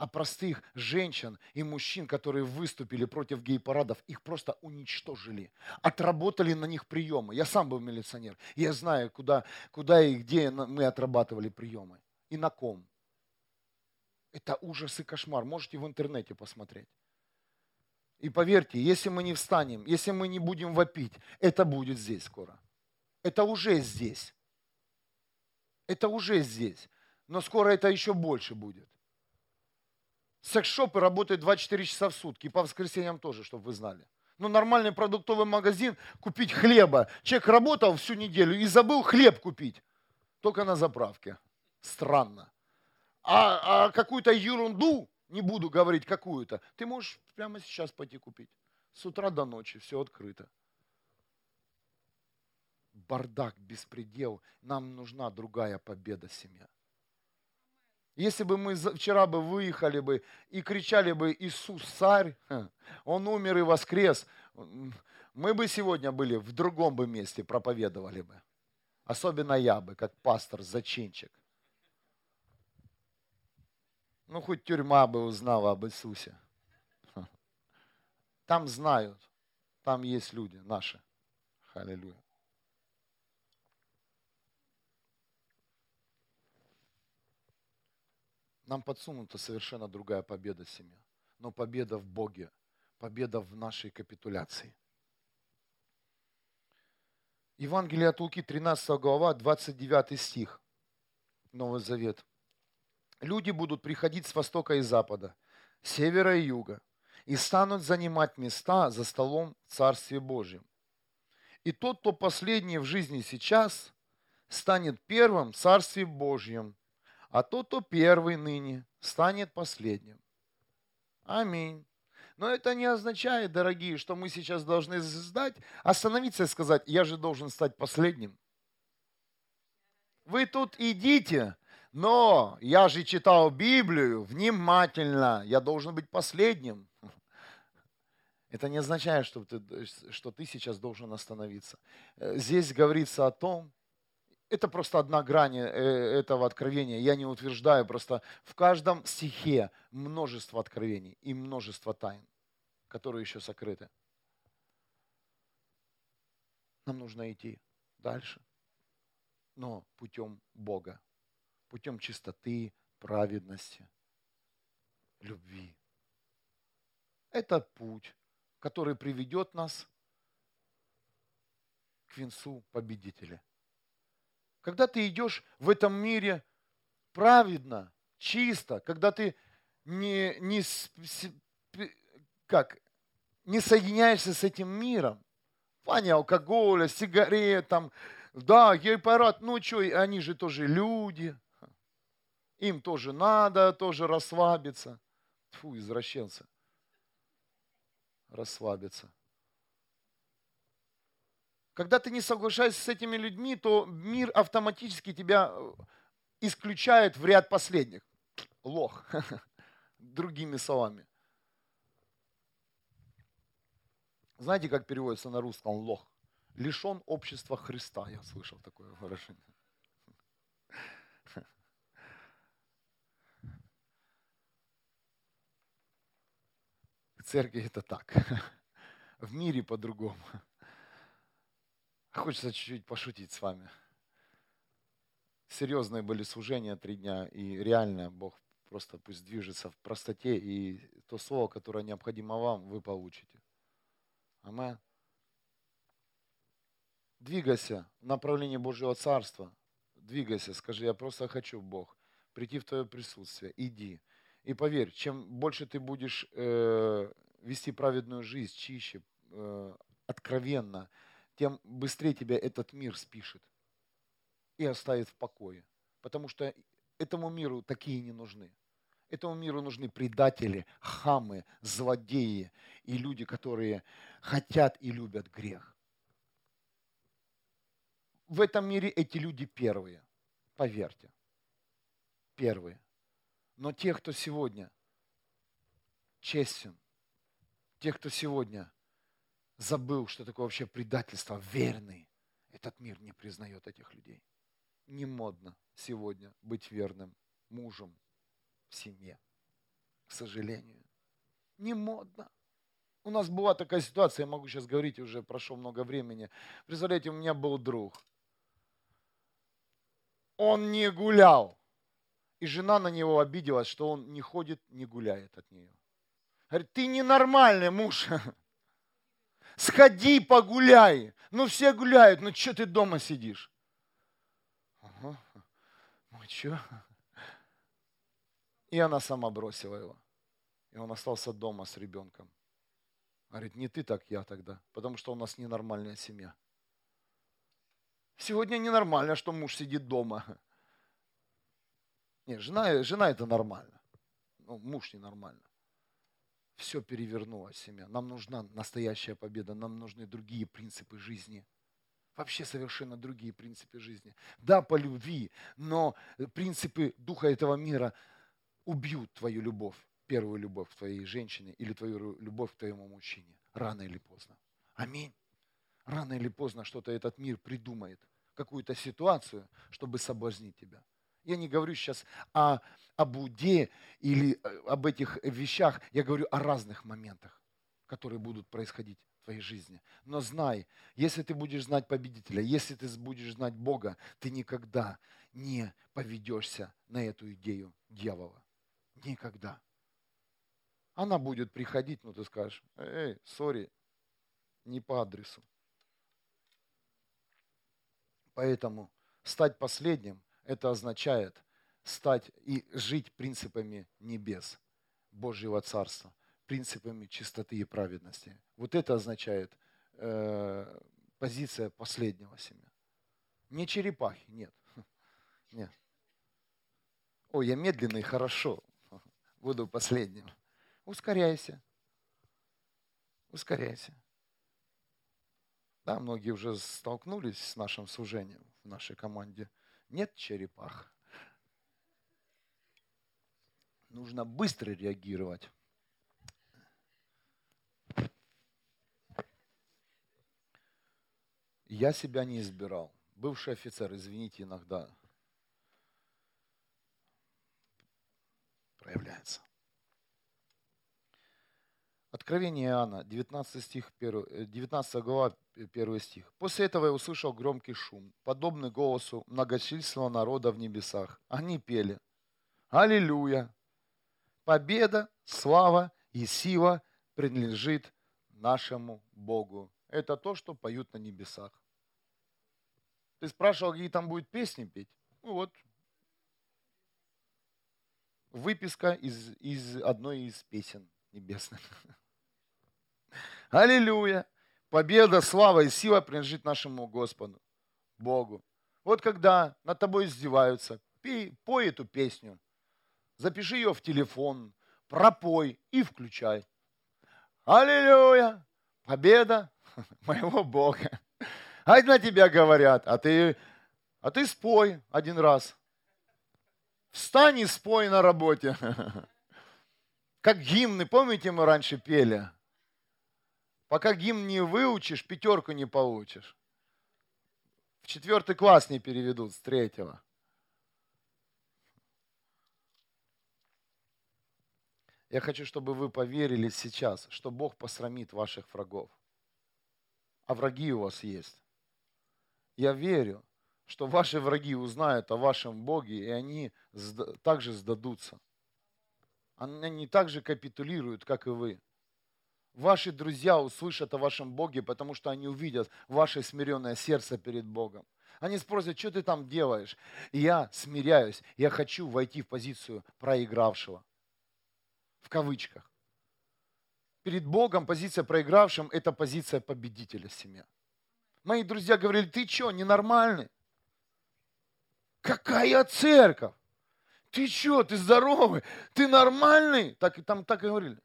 а простых женщин и мужчин, которые выступили против гей-парадов, их просто уничтожили. Отработали на них приемы. Я сам был милиционер. Я знаю, куда, куда и где мы отрабатывали приемы. И на ком. Это ужас и кошмар. Можете в интернете посмотреть. И поверьте, если мы не встанем, если мы не будем вопить, это будет здесь скоро. Это уже здесь. Это уже здесь. Но скоро это еще больше будет. Секс-шопы работают 24 часа в сутки, и по воскресеньям тоже, чтобы вы знали. Ну, нормальный продуктовый магазин, купить хлеба. Человек работал всю неделю и забыл хлеб купить. Только на заправке. Странно. А, а какую-то ерунду, не буду говорить какую-то, ты можешь прямо сейчас пойти купить. С утра до ночи все открыто. Бардак, беспредел. Нам нужна другая победа, семья. Если бы мы вчера бы выехали бы и кричали бы «Иисус царь», Он умер и воскрес, мы бы сегодня были в другом бы месте, проповедовали бы. Особенно я бы, как пастор, зачинчик. Ну, хоть тюрьма бы узнала об Иисусе. Там знают, там есть люди наши. Аллилуйя. Нам подсунута совершенно другая победа семья. Но победа в Боге, победа в нашей капитуляции. Евангелие от Луки, 13 глава, 29 стих, Новый Завет. Люди будут приходить с востока и запада, севера и юга, и станут занимать места за столом в Царстве Божьем. И тот, кто последний в жизни сейчас, станет первым в Царстве Божьем, а тот, кто первый ныне, станет последним. Аминь. Но это не означает, дорогие, что мы сейчас должны сдать, остановиться и сказать, я же должен стать последним. Вы тут идите, но я же читал Библию внимательно, я должен быть последним. Это не означает, что ты, что ты сейчас должен остановиться. Э, здесь говорится о том, это просто одна грань э, этого откровения. Я не утверждаю, просто в каждом стихе множество откровений и множество тайн, которые еще сокрыты. Нам нужно идти дальше, но путем Бога, путем чистоты, праведности, любви. Это путь, который приведет нас к венцу победителя – когда ты идешь в этом мире праведно, чисто, когда ты не, не, как, не соединяешься с этим миром, в плане алкоголя, сигарет, там, да, гей-парад, ну что, они же тоже люди, им тоже надо, тоже расслабиться. Фу, извращенцы. Расслабиться. Когда ты не соглашаешься с этими людьми, то мир автоматически тебя э, исключает в ряд последних. Лох. Другими словами. Знаете, как переводится на русском лох? Лишен общества Христа. Я слышал такое выражение. В церкви это так. В мире по-другому. Хочется чуть-чуть пошутить с вами. Серьезные были служения три дня, и реально Бог просто пусть движется в простоте, и то слово, которое необходимо вам, вы получите. Амин. Двигайся в направлении Божьего Царства. Двигайся, скажи, я просто хочу, Бог, прийти в Твое присутствие. Иди. И поверь, чем больше ты будешь э, вести праведную жизнь, чище, э, откровенно, тем быстрее тебя этот мир спишет и оставит в покое. Потому что этому миру такие не нужны. Этому миру нужны предатели, хамы, злодеи и люди, которые хотят и любят грех. В этом мире эти люди первые, поверьте, первые. Но те, кто сегодня честен, те, кто сегодня забыл, что такое вообще предательство, верный. Этот мир не признает этих людей. Не модно сегодня быть верным мужем в семье. К сожалению. Не модно. У нас была такая ситуация, я могу сейчас говорить, уже прошло много времени. Представляете, у меня был друг. Он не гулял. И жена на него обиделась, что он не ходит, не гуляет от нее. Говорит, ты ненормальный муж. Сходи, погуляй. Ну, все гуляют, ну, что ты дома сидишь? Ага. Ну, что? И она сама бросила его. И он остался дома с ребенком. Говорит, не ты так, я тогда. Потому что у нас ненормальная семья. Сегодня ненормально, что муж сидит дома. Нет, жена, жена это нормально. Ну, муж ненормально все перевернулось, семья. Нам нужна настоящая победа, нам нужны другие принципы жизни. Вообще совершенно другие принципы жизни. Да, по любви, но принципы духа этого мира убьют твою любовь, первую любовь к твоей женщине или твою любовь к твоему мужчине. Рано или поздно. Аминь. Рано или поздно что-то этот мир придумает, какую-то ситуацию, чтобы соблазнить тебя. Я не говорю сейчас о, об уде или э, об этих вещах, я говорю о разных моментах, которые будут происходить в твоей жизни. Но знай, если ты будешь знать победителя, если ты будешь знать Бога, ты никогда не поведешься на эту идею дьявола. Никогда. Она будет приходить, но ты скажешь, эй, сори, не по адресу. Поэтому стать последним, это означает стать и жить принципами небес, Божьего Царства, принципами чистоты и праведности. Вот это означает э, позиция последнего семя. Не черепахи, нет. Нет. О, я медленный, хорошо. Буду последним. Ускоряйся. Ускоряйся. Да, многие уже столкнулись с нашим сужением в нашей команде. Нет черепах. Нужно быстро реагировать. Я себя не избирал. Бывший офицер, извините, иногда проявляется. Откровение Иоанна, 19, стих, 19 э, глава, 1 стих. «После этого я услышал громкий шум, подобный голосу многочисленного народа в небесах. Они пели «Аллилуйя! Победа, слава и сила принадлежит нашему Богу». Это то, что поют на небесах. Ты спрашивал, какие там будет песни петь? Ну вот, выписка из, из одной из песен небесных. Аллилуйя! Победа, слава и сила принадлежит нашему Господу, Богу. Вот когда над тобой издеваются, пей, пой эту песню, запиши ее в телефон, пропой и включай. Аллилуйя! Победа моего Бога. А на тебя говорят, а ты, а ты спой один раз. Встань и спой на работе. Как гимны, помните, мы раньше пели? Пока гимн не выучишь, пятерку не получишь. В четвертый класс не переведут с третьего. Я хочу, чтобы вы поверили сейчас, что Бог посрамит ваших врагов. А враги у вас есть. Я верю, что ваши враги узнают о вашем Боге, и они также сдадутся. Они также капитулируют, как и вы. Ваши друзья услышат о вашем Боге, потому что они увидят ваше смиренное сердце перед Богом. Они спросят, что ты там делаешь? Я смиряюсь, я хочу войти в позицию проигравшего. В кавычках. Перед Богом позиция проигравшим – это позиция победителя семья. Мои друзья говорили, ты что, ненормальный? Какая церковь? Ты что, ты здоровый? Ты нормальный? Так, там так и говорили.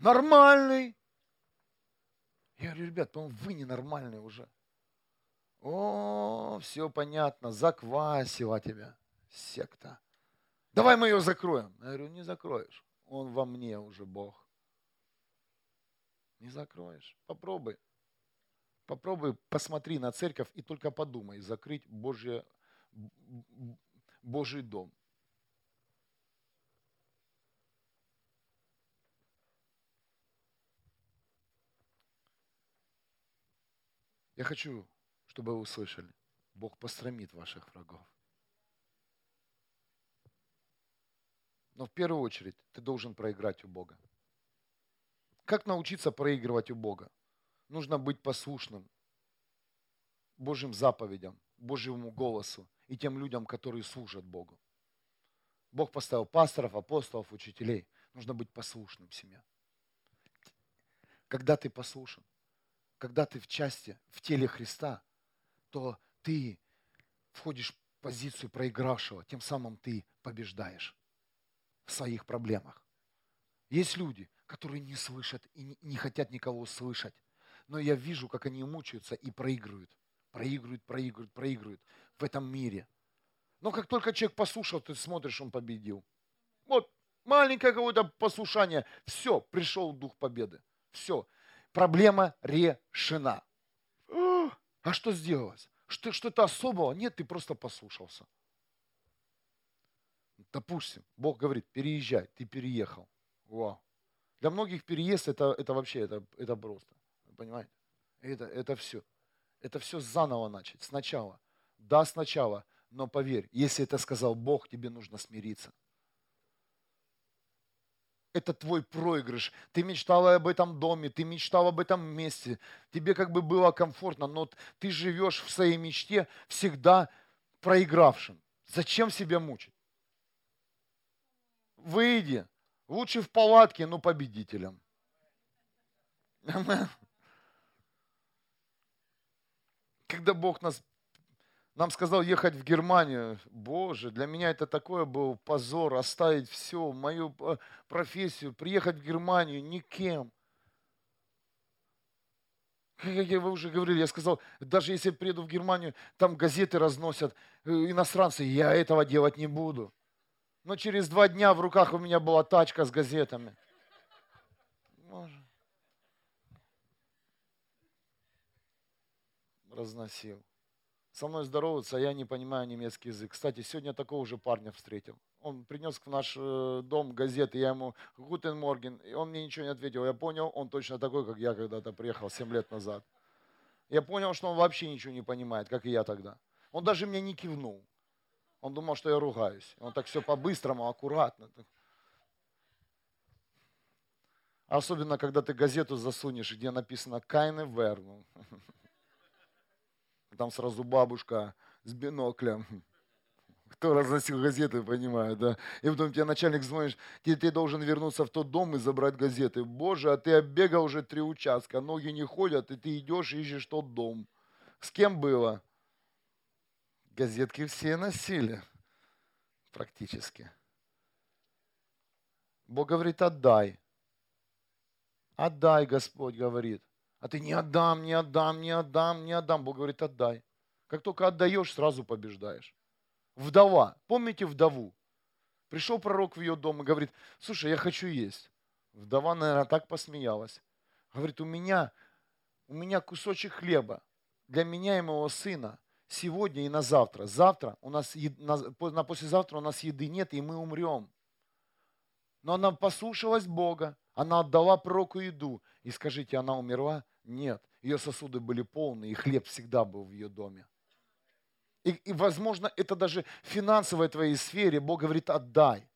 Нормальный. Я говорю, ребят, по-моему, вы ненормальные уже. О, все понятно, заквасила тебя секта. Давай мы ее закроем. Я говорю, не закроешь. Он во мне уже Бог. Не закроешь. Попробуй. Попробуй, посмотри на церковь и только подумай, закрыть Божье, Божий дом. Я хочу, чтобы вы услышали, Бог пострамит ваших врагов. Но в первую очередь ты должен проиграть у Бога. Как научиться проигрывать у Бога? Нужно быть послушным Божьим заповедям, Божьему голосу и тем людям, которые служат Богу. Бог поставил пасторов, апостолов, учителей. Нужно быть послушным семья. Когда ты послушен, когда ты в части, в теле Христа, то ты входишь в позицию проигравшего, тем самым ты побеждаешь в своих проблемах. Есть люди, которые не слышат и не хотят никого слышать, но я вижу, как они мучаются и проигрывают, проигрывают, проигрывают, проигрывают в этом мире. Но как только человек послушал, ты смотришь, он победил. Вот маленькое какое-то послушание, все, пришел дух победы. Все, проблема решена. А что сделалось? Что, что-то особого? Нет, ты просто послушался. Допустим, Бог говорит, переезжай, ты переехал. Вау. Для многих переезд это, это вообще, это, это просто. Понимаете? Это, это все. Это все заново начать, сначала. Да, сначала, но поверь, если это сказал Бог, тебе нужно смириться. Это твой проигрыш. Ты мечтал об этом доме, ты мечтал об этом месте. Тебе как бы было комфортно, но ты живешь в своей мечте всегда проигравшим. Зачем себя мучить? Выйди. Лучше в палатке, но победителем. Когда Бог нас нам сказал ехать в Германию. Боже, для меня это такое был позор, оставить все, мою э, профессию, приехать в Германию никем. Как я вы уже говорили, я сказал, даже если приеду в Германию, там газеты разносят, э, иностранцы, я этого делать не буду. Но через два дня в руках у меня была тачка с газетами. Боже. Разносил со мной здороваются, а я не понимаю немецкий язык. Кстати, сегодня такого же парня встретил. Он принес в наш э, дом газеты, я ему «Гутен Морген», и он мне ничего не ответил. Я понял, он точно такой, как я когда-то приехал 7 лет назад. Я понял, что он вообще ничего не понимает, как и я тогда. Он даже мне не кивнул. Он думал, что я ругаюсь. Он так все по-быстрому, аккуратно. Особенно, когда ты газету засунешь, где написано «Кайне Верну». Там сразу бабушка с биноклем. Кто разносил газеты, понимаю, да. И потом тебе начальник звонит, ты, ты должен вернуться в тот дом и забрать газеты. Боже, а ты оббегал уже три участка, ноги не ходят, и ты идешь и ищешь тот дом. С кем было? Газетки все носили, практически. Бог говорит, отдай. Отдай, Господь говорит. А ты не отдам, не отдам, не отдам, не отдам. Бог говорит, отдай. Как только отдаешь, сразу побеждаешь. Вдова. Помните вдову? Пришел пророк в ее дом и говорит, слушай, я хочу есть. Вдова, наверное, так посмеялась. Говорит, у меня, у меня кусочек хлеба для меня и моего сына сегодня и на завтра. Завтра у нас, на, послезавтра у нас еды нет, и мы умрем. Но она послушалась Бога, она отдала пророку еду. И скажите, она умерла? Нет. Ее сосуды были полны, и хлеб всегда был в ее доме. И, и возможно, это даже в финансовой твоей сфере Бог говорит, отдай.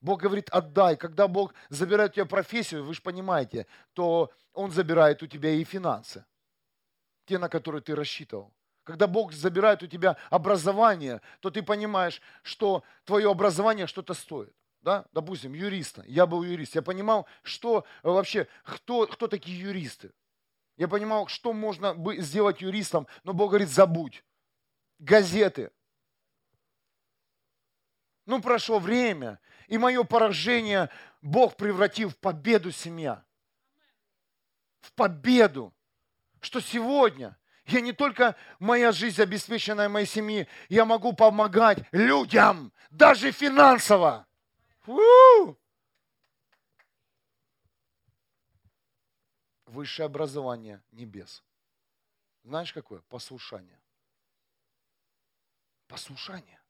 Бог говорит, отдай. Когда Бог забирает у тебя профессию, вы же понимаете, то Он забирает у тебя и финансы. Те, на которые ты рассчитывал. Когда Бог забирает у тебя образование, то ты понимаешь, что твое образование что-то стоит да, допустим, юриста. Я был юрист. Я понимал, что вообще, кто, кто такие юристы. Я понимал, что можно сделать юристом, но Бог говорит, забудь. Газеты. Ну, прошло время, и мое поражение Бог превратил в победу семья. В победу. Что сегодня я не только моя жизнь обеспеченная моей семьи, я могу помогать людям, даже финансово. У! Высшее образование небес. Знаешь какое? Послушание. Послушание.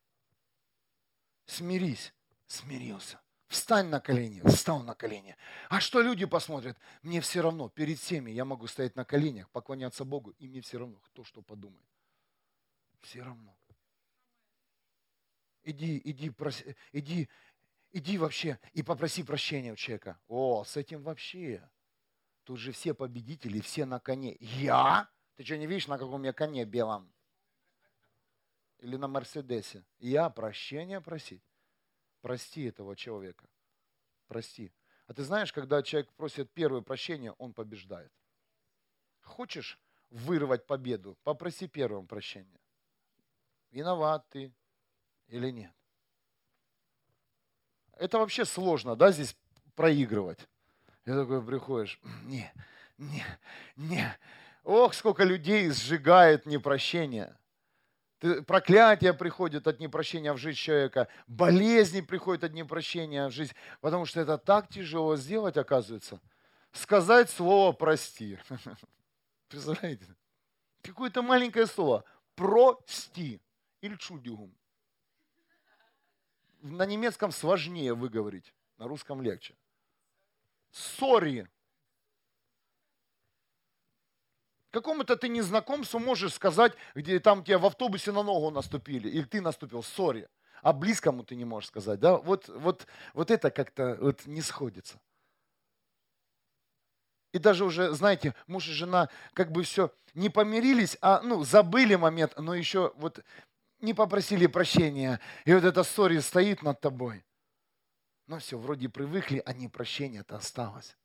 Смирись. Смирился. Встань на колени. Встал на колени. А что люди посмотрят? Мне все равно. Перед всеми я могу стоять на коленях, поклоняться Богу, и мне все равно, кто что подумает. Все равно. Иди, иди, проси, иди, иди вообще и попроси прощения у человека. О, с этим вообще. Тут же все победители, все на коне. Я? Ты что, не видишь, на каком я коне белом? Или на Мерседесе? Я прощения просить? Прости этого человека. Прости. А ты знаешь, когда человек просит первое прощение, он побеждает. Хочешь вырвать победу? Попроси первым прощения. Виноват ты или нет? Это вообще сложно, да, здесь проигрывать. И такой приходишь, не, не, не. Ох, сколько людей сжигает непрощение. Проклятие приходит от непрощения в жизнь человека, болезни приходят от непрощения в жизнь, потому что это так тяжело сделать, оказывается. Сказать слово «прости». Представляете? Какое-то маленькое слово «прости» или «чудюгум» на немецком сложнее выговорить, на русском легче. Сори. Какому-то ты незнакомцу можешь сказать, где там тебя в автобусе на ногу наступили, или ты наступил, сори. а близкому ты не можешь сказать. Да? Вот, вот, вот это как-то вот не сходится. И даже уже, знаете, муж и жена как бы все не помирились, а ну, забыли момент, но еще вот не попросили прощения. И вот эта ссора стоит над тобой. Ну все, вроде привыкли, а не прощение-то осталось.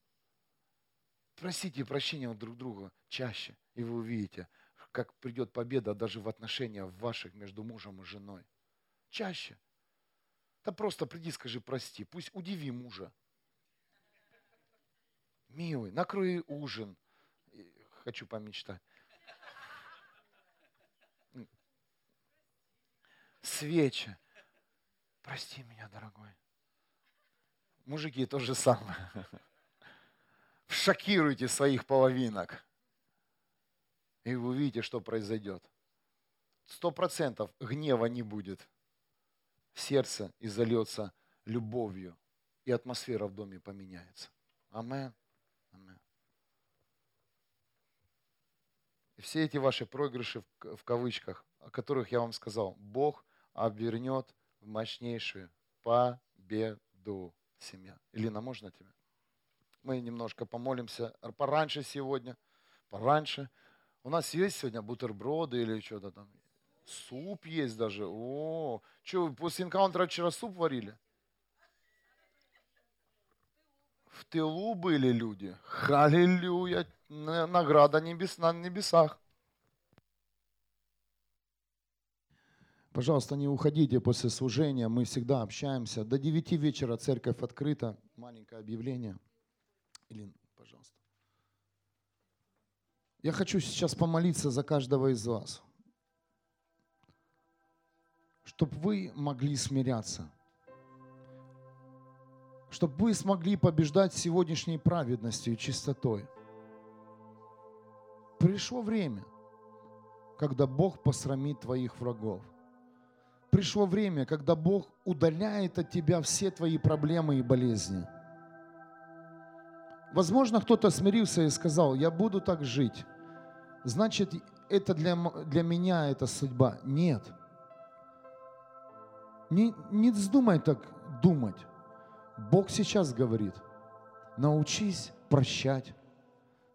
Просите прощения друг друга чаще, и вы увидите, как придет победа даже в отношениях ваших между мужем и женой. Чаще. Да просто приди, скажи прости, пусть удиви мужа. Милый, накрой ужин. Хочу помечтать. Свечи. Прости меня, дорогой. Мужики то же самое. Шокируйте своих половинок. И вы увидите, что произойдет. Сто процентов гнева не будет. Сердце изольется любовью, и атмосфера в доме поменяется. Амен. Амен. И все эти ваши проигрыши в кавычках, о которых я вам сказал, Бог обернет в мощнейшую победу семья. Илина, можно тебя? Мы немножко помолимся пораньше сегодня, пораньше. У нас есть сегодня бутерброды или что-то там? Суп есть даже. О, что, после инкаунтера вчера суп варили? В тылу были люди. Халилюя. Награда небес, на небесах. Пожалуйста, не уходите после служения. Мы всегда общаемся. До 9 вечера церковь открыта. Маленькое объявление. Илин, пожалуйста. Я хочу сейчас помолиться за каждого из вас, чтобы вы могли смиряться, чтобы вы смогли побеждать сегодняшней праведностью и чистотой. Пришло время, когда Бог посрамит твоих врагов. Пришло время, когда Бог удаляет от тебя все твои проблемы и болезни – Возможно, кто-то смирился и сказал, я буду так жить. Значит, это для, для меня это судьба. Нет. Не, не вздумай так думать. Бог сейчас говорит, научись прощать,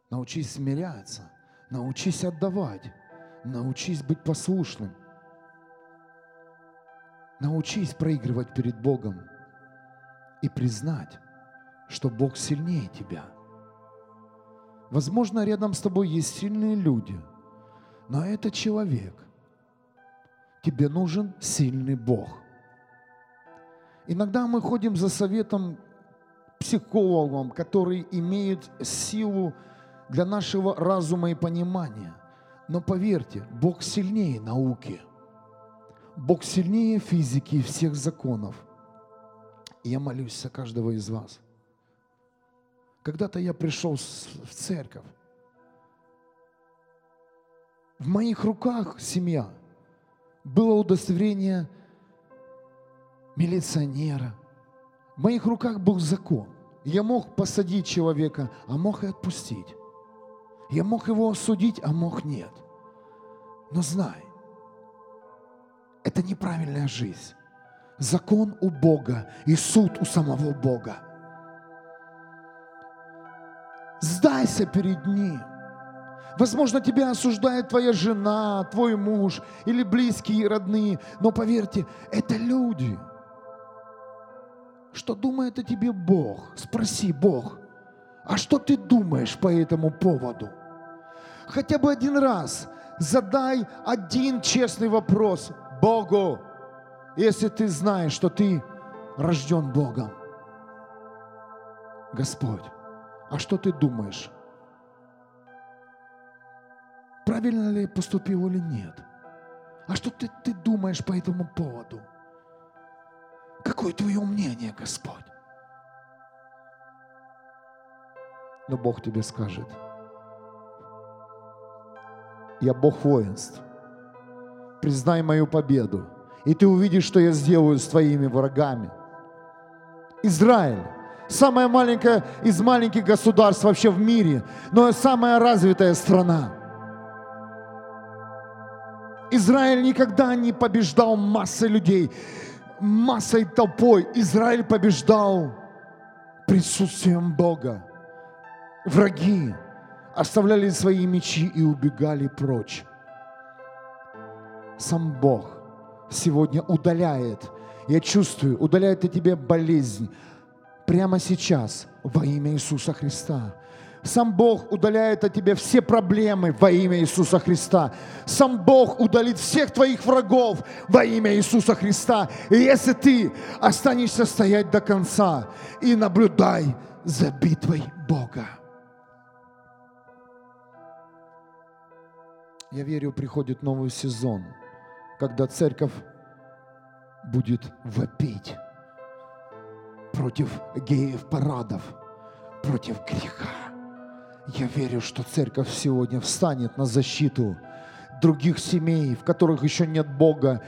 научись смиряться, научись отдавать, научись быть послушным, научись проигрывать перед Богом и признать, что Бог сильнее тебя. Возможно, рядом с тобой есть сильные люди, но это человек. Тебе нужен сильный Бог. Иногда мы ходим за советом психологом, который имеет силу для нашего разума и понимания. Но поверьте, Бог сильнее науки. Бог сильнее физики и всех законов. Я молюсь за каждого из вас – когда-то я пришел в церковь. В моих руках семья. Было удостоверение милиционера. В моих руках был закон. Я мог посадить человека, а мог и отпустить. Я мог его осудить, а мог нет. Но знай, это неправильная жизнь. Закон у Бога и суд у самого Бога. Сдайся перед Ним. Возможно, тебя осуждает твоя жена, твой муж или близкие родные. Но поверьте, это люди. Что думает о тебе Бог? Спроси, Бог, а что ты думаешь по этому поводу? Хотя бы один раз задай один честный вопрос Богу, если ты знаешь, что ты рожден Богом. Господь, а что ты думаешь? Правильно ли поступил или нет? А что ты, ты думаешь по этому поводу? Какое твое мнение, Господь? Но Бог тебе скажет, я Бог воинств. Признай мою победу, и ты увидишь, что я сделаю с твоими врагами. Израиль, самое маленькое из маленьких государств вообще в мире, но самая развитая страна. Израиль никогда не побеждал массы людей. массой толпой Израиль побеждал присутствием Бога. Враги оставляли свои мечи и убегали прочь. Сам Бог сегодня удаляет, я чувствую, удаляет от тебя болезнь прямо сейчас во имя Иисуса Христа. Сам Бог удаляет от тебя все проблемы во имя Иисуса Христа. Сам Бог удалит всех твоих врагов во имя Иисуса Христа. И если ты останешься стоять до конца и наблюдай за битвой Бога. Я верю, приходит новый сезон, когда церковь будет вопить против геев-парадов, против греха. Я верю, что церковь сегодня встанет на защиту других семей, в которых еще нет Бога,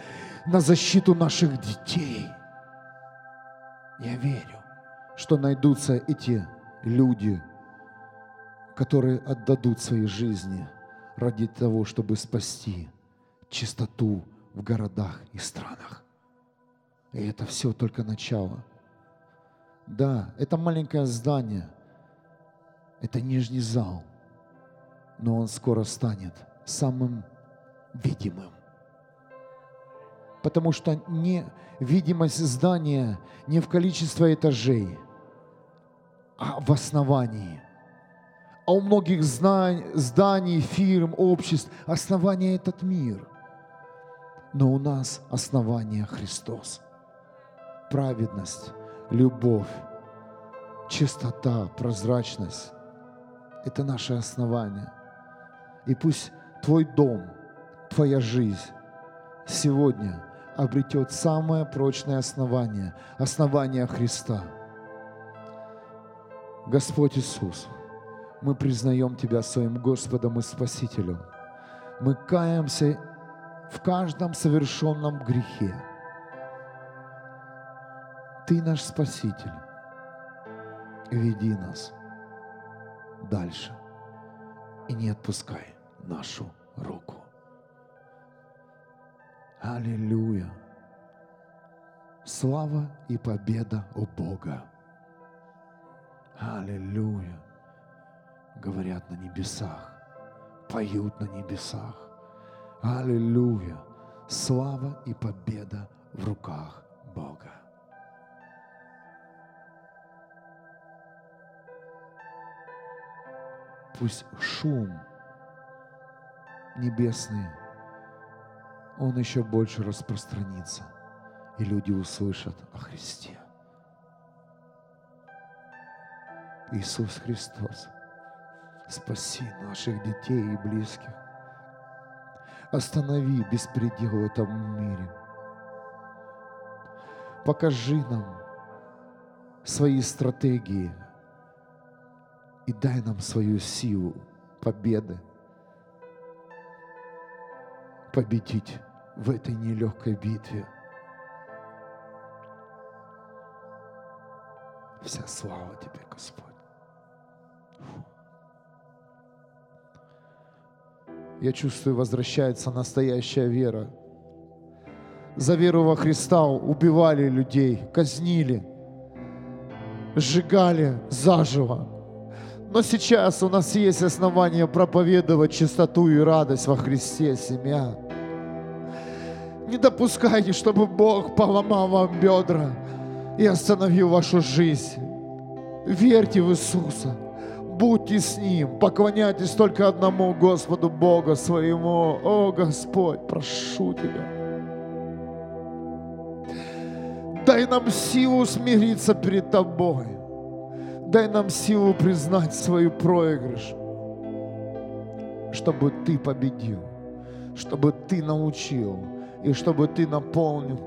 на защиту наших детей. Я верю, что найдутся эти люди, которые отдадут свои жизни ради того, чтобы спасти чистоту в городах и странах. И это все только начало. Да, это маленькое здание – это нижний зал, но он скоро станет самым видимым. Потому что не видимость здания не в количестве этажей, а в основании. А у многих зданий, фирм, обществ основание этот мир. Но у нас основание Христос. Праведность, любовь, чистота, прозрачность, это наше основание. И пусть твой дом, твоя жизнь сегодня обретет самое прочное основание, основание Христа. Господь Иисус, мы признаем Тебя своим Господом и Спасителем. Мы каемся в каждом совершенном грехе. Ты наш Спаситель. Веди нас дальше. И не отпускай нашу руку. Аллилуйя. Слава и победа у Бога. Аллилуйя. Говорят на небесах, поют на небесах. Аллилуйя. Слава и победа в руках Бога. Пусть шум небесный, он еще больше распространится, и люди услышат о Христе. Иисус Христос, спаси наших детей и близких. Останови беспредел в этом мире. Покажи нам свои стратегии – и дай нам свою силу победы победить в этой нелегкой битве. Вся слава Тебе, Господь. Я чувствую, возвращается настоящая вера. За веру во Христа убивали людей, казнили, сжигали заживо. Но сейчас у нас есть основания проповедовать чистоту и радость во Христе, семья. Не допускайте, чтобы Бог поломал вам бедра и остановил вашу жизнь. Верьте в Иисуса. Будьте с Ним, поклоняйтесь только одному Господу Богу своему. О, Господь, прошу Тебя. Дай нам силу смириться перед Тобой. Дай нам силу признать свою проигрыш, чтобы Ты победил, чтобы Ты научил и чтобы Ты наполнил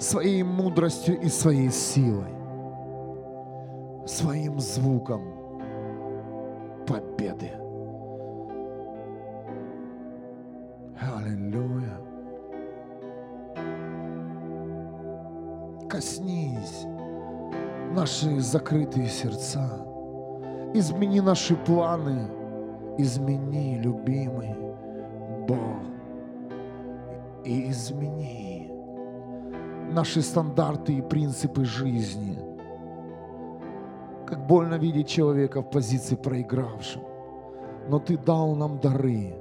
своей мудростью и своей силой, своим звуком победы. Аллилуйя. Коснись наши закрытые сердца. Измени наши планы. Измени, любимый Бог. И измени наши стандарты и принципы жизни. Как больно видеть человека в позиции проигравшим. Но Ты дал нам дары,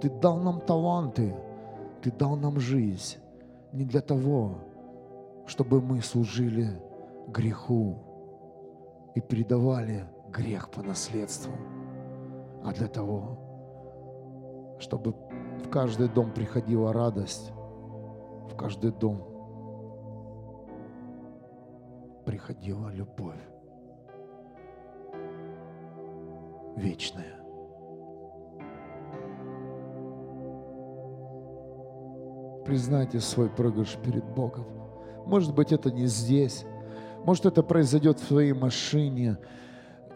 Ты дал нам таланты, Ты дал нам жизнь не для того, чтобы мы служили греху и передавали грех по наследству, а для того, чтобы в каждый дом приходила радость, в каждый дом приходила любовь вечная. Признайте свой проигрыш перед Богом. Может быть, это не здесь. Может, это произойдет в твоей машине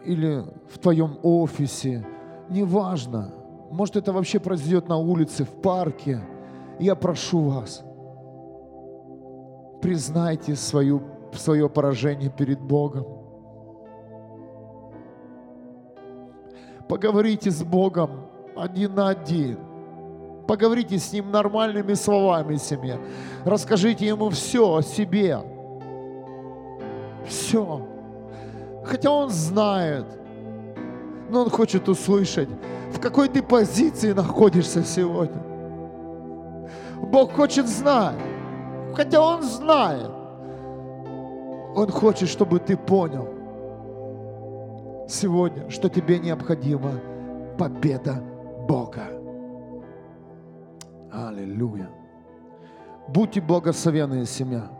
или в твоем офисе. Неважно. Может, это вообще произойдет на улице, в парке. Я прошу вас, признайте свою, свое поражение перед Богом. Поговорите с Богом один на один. Поговорите с Ним нормальными словами семья. Расскажите Ему все о себе. Все. Хотя Он знает, но Он хочет услышать, в какой ты позиции находишься сегодня. Бог хочет знать, хотя Он знает. Он хочет, чтобы ты понял сегодня, что тебе необходима победа Бога. Аллилуйя. Будьте благословенные, семья.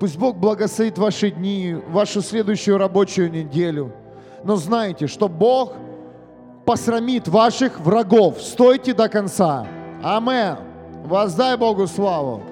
Пусть Бог благословит ваши дни, вашу следующую рабочую неделю. Но знайте, что Бог посрамит ваших врагов. Стойте до конца. Амен. Воздай Богу славу.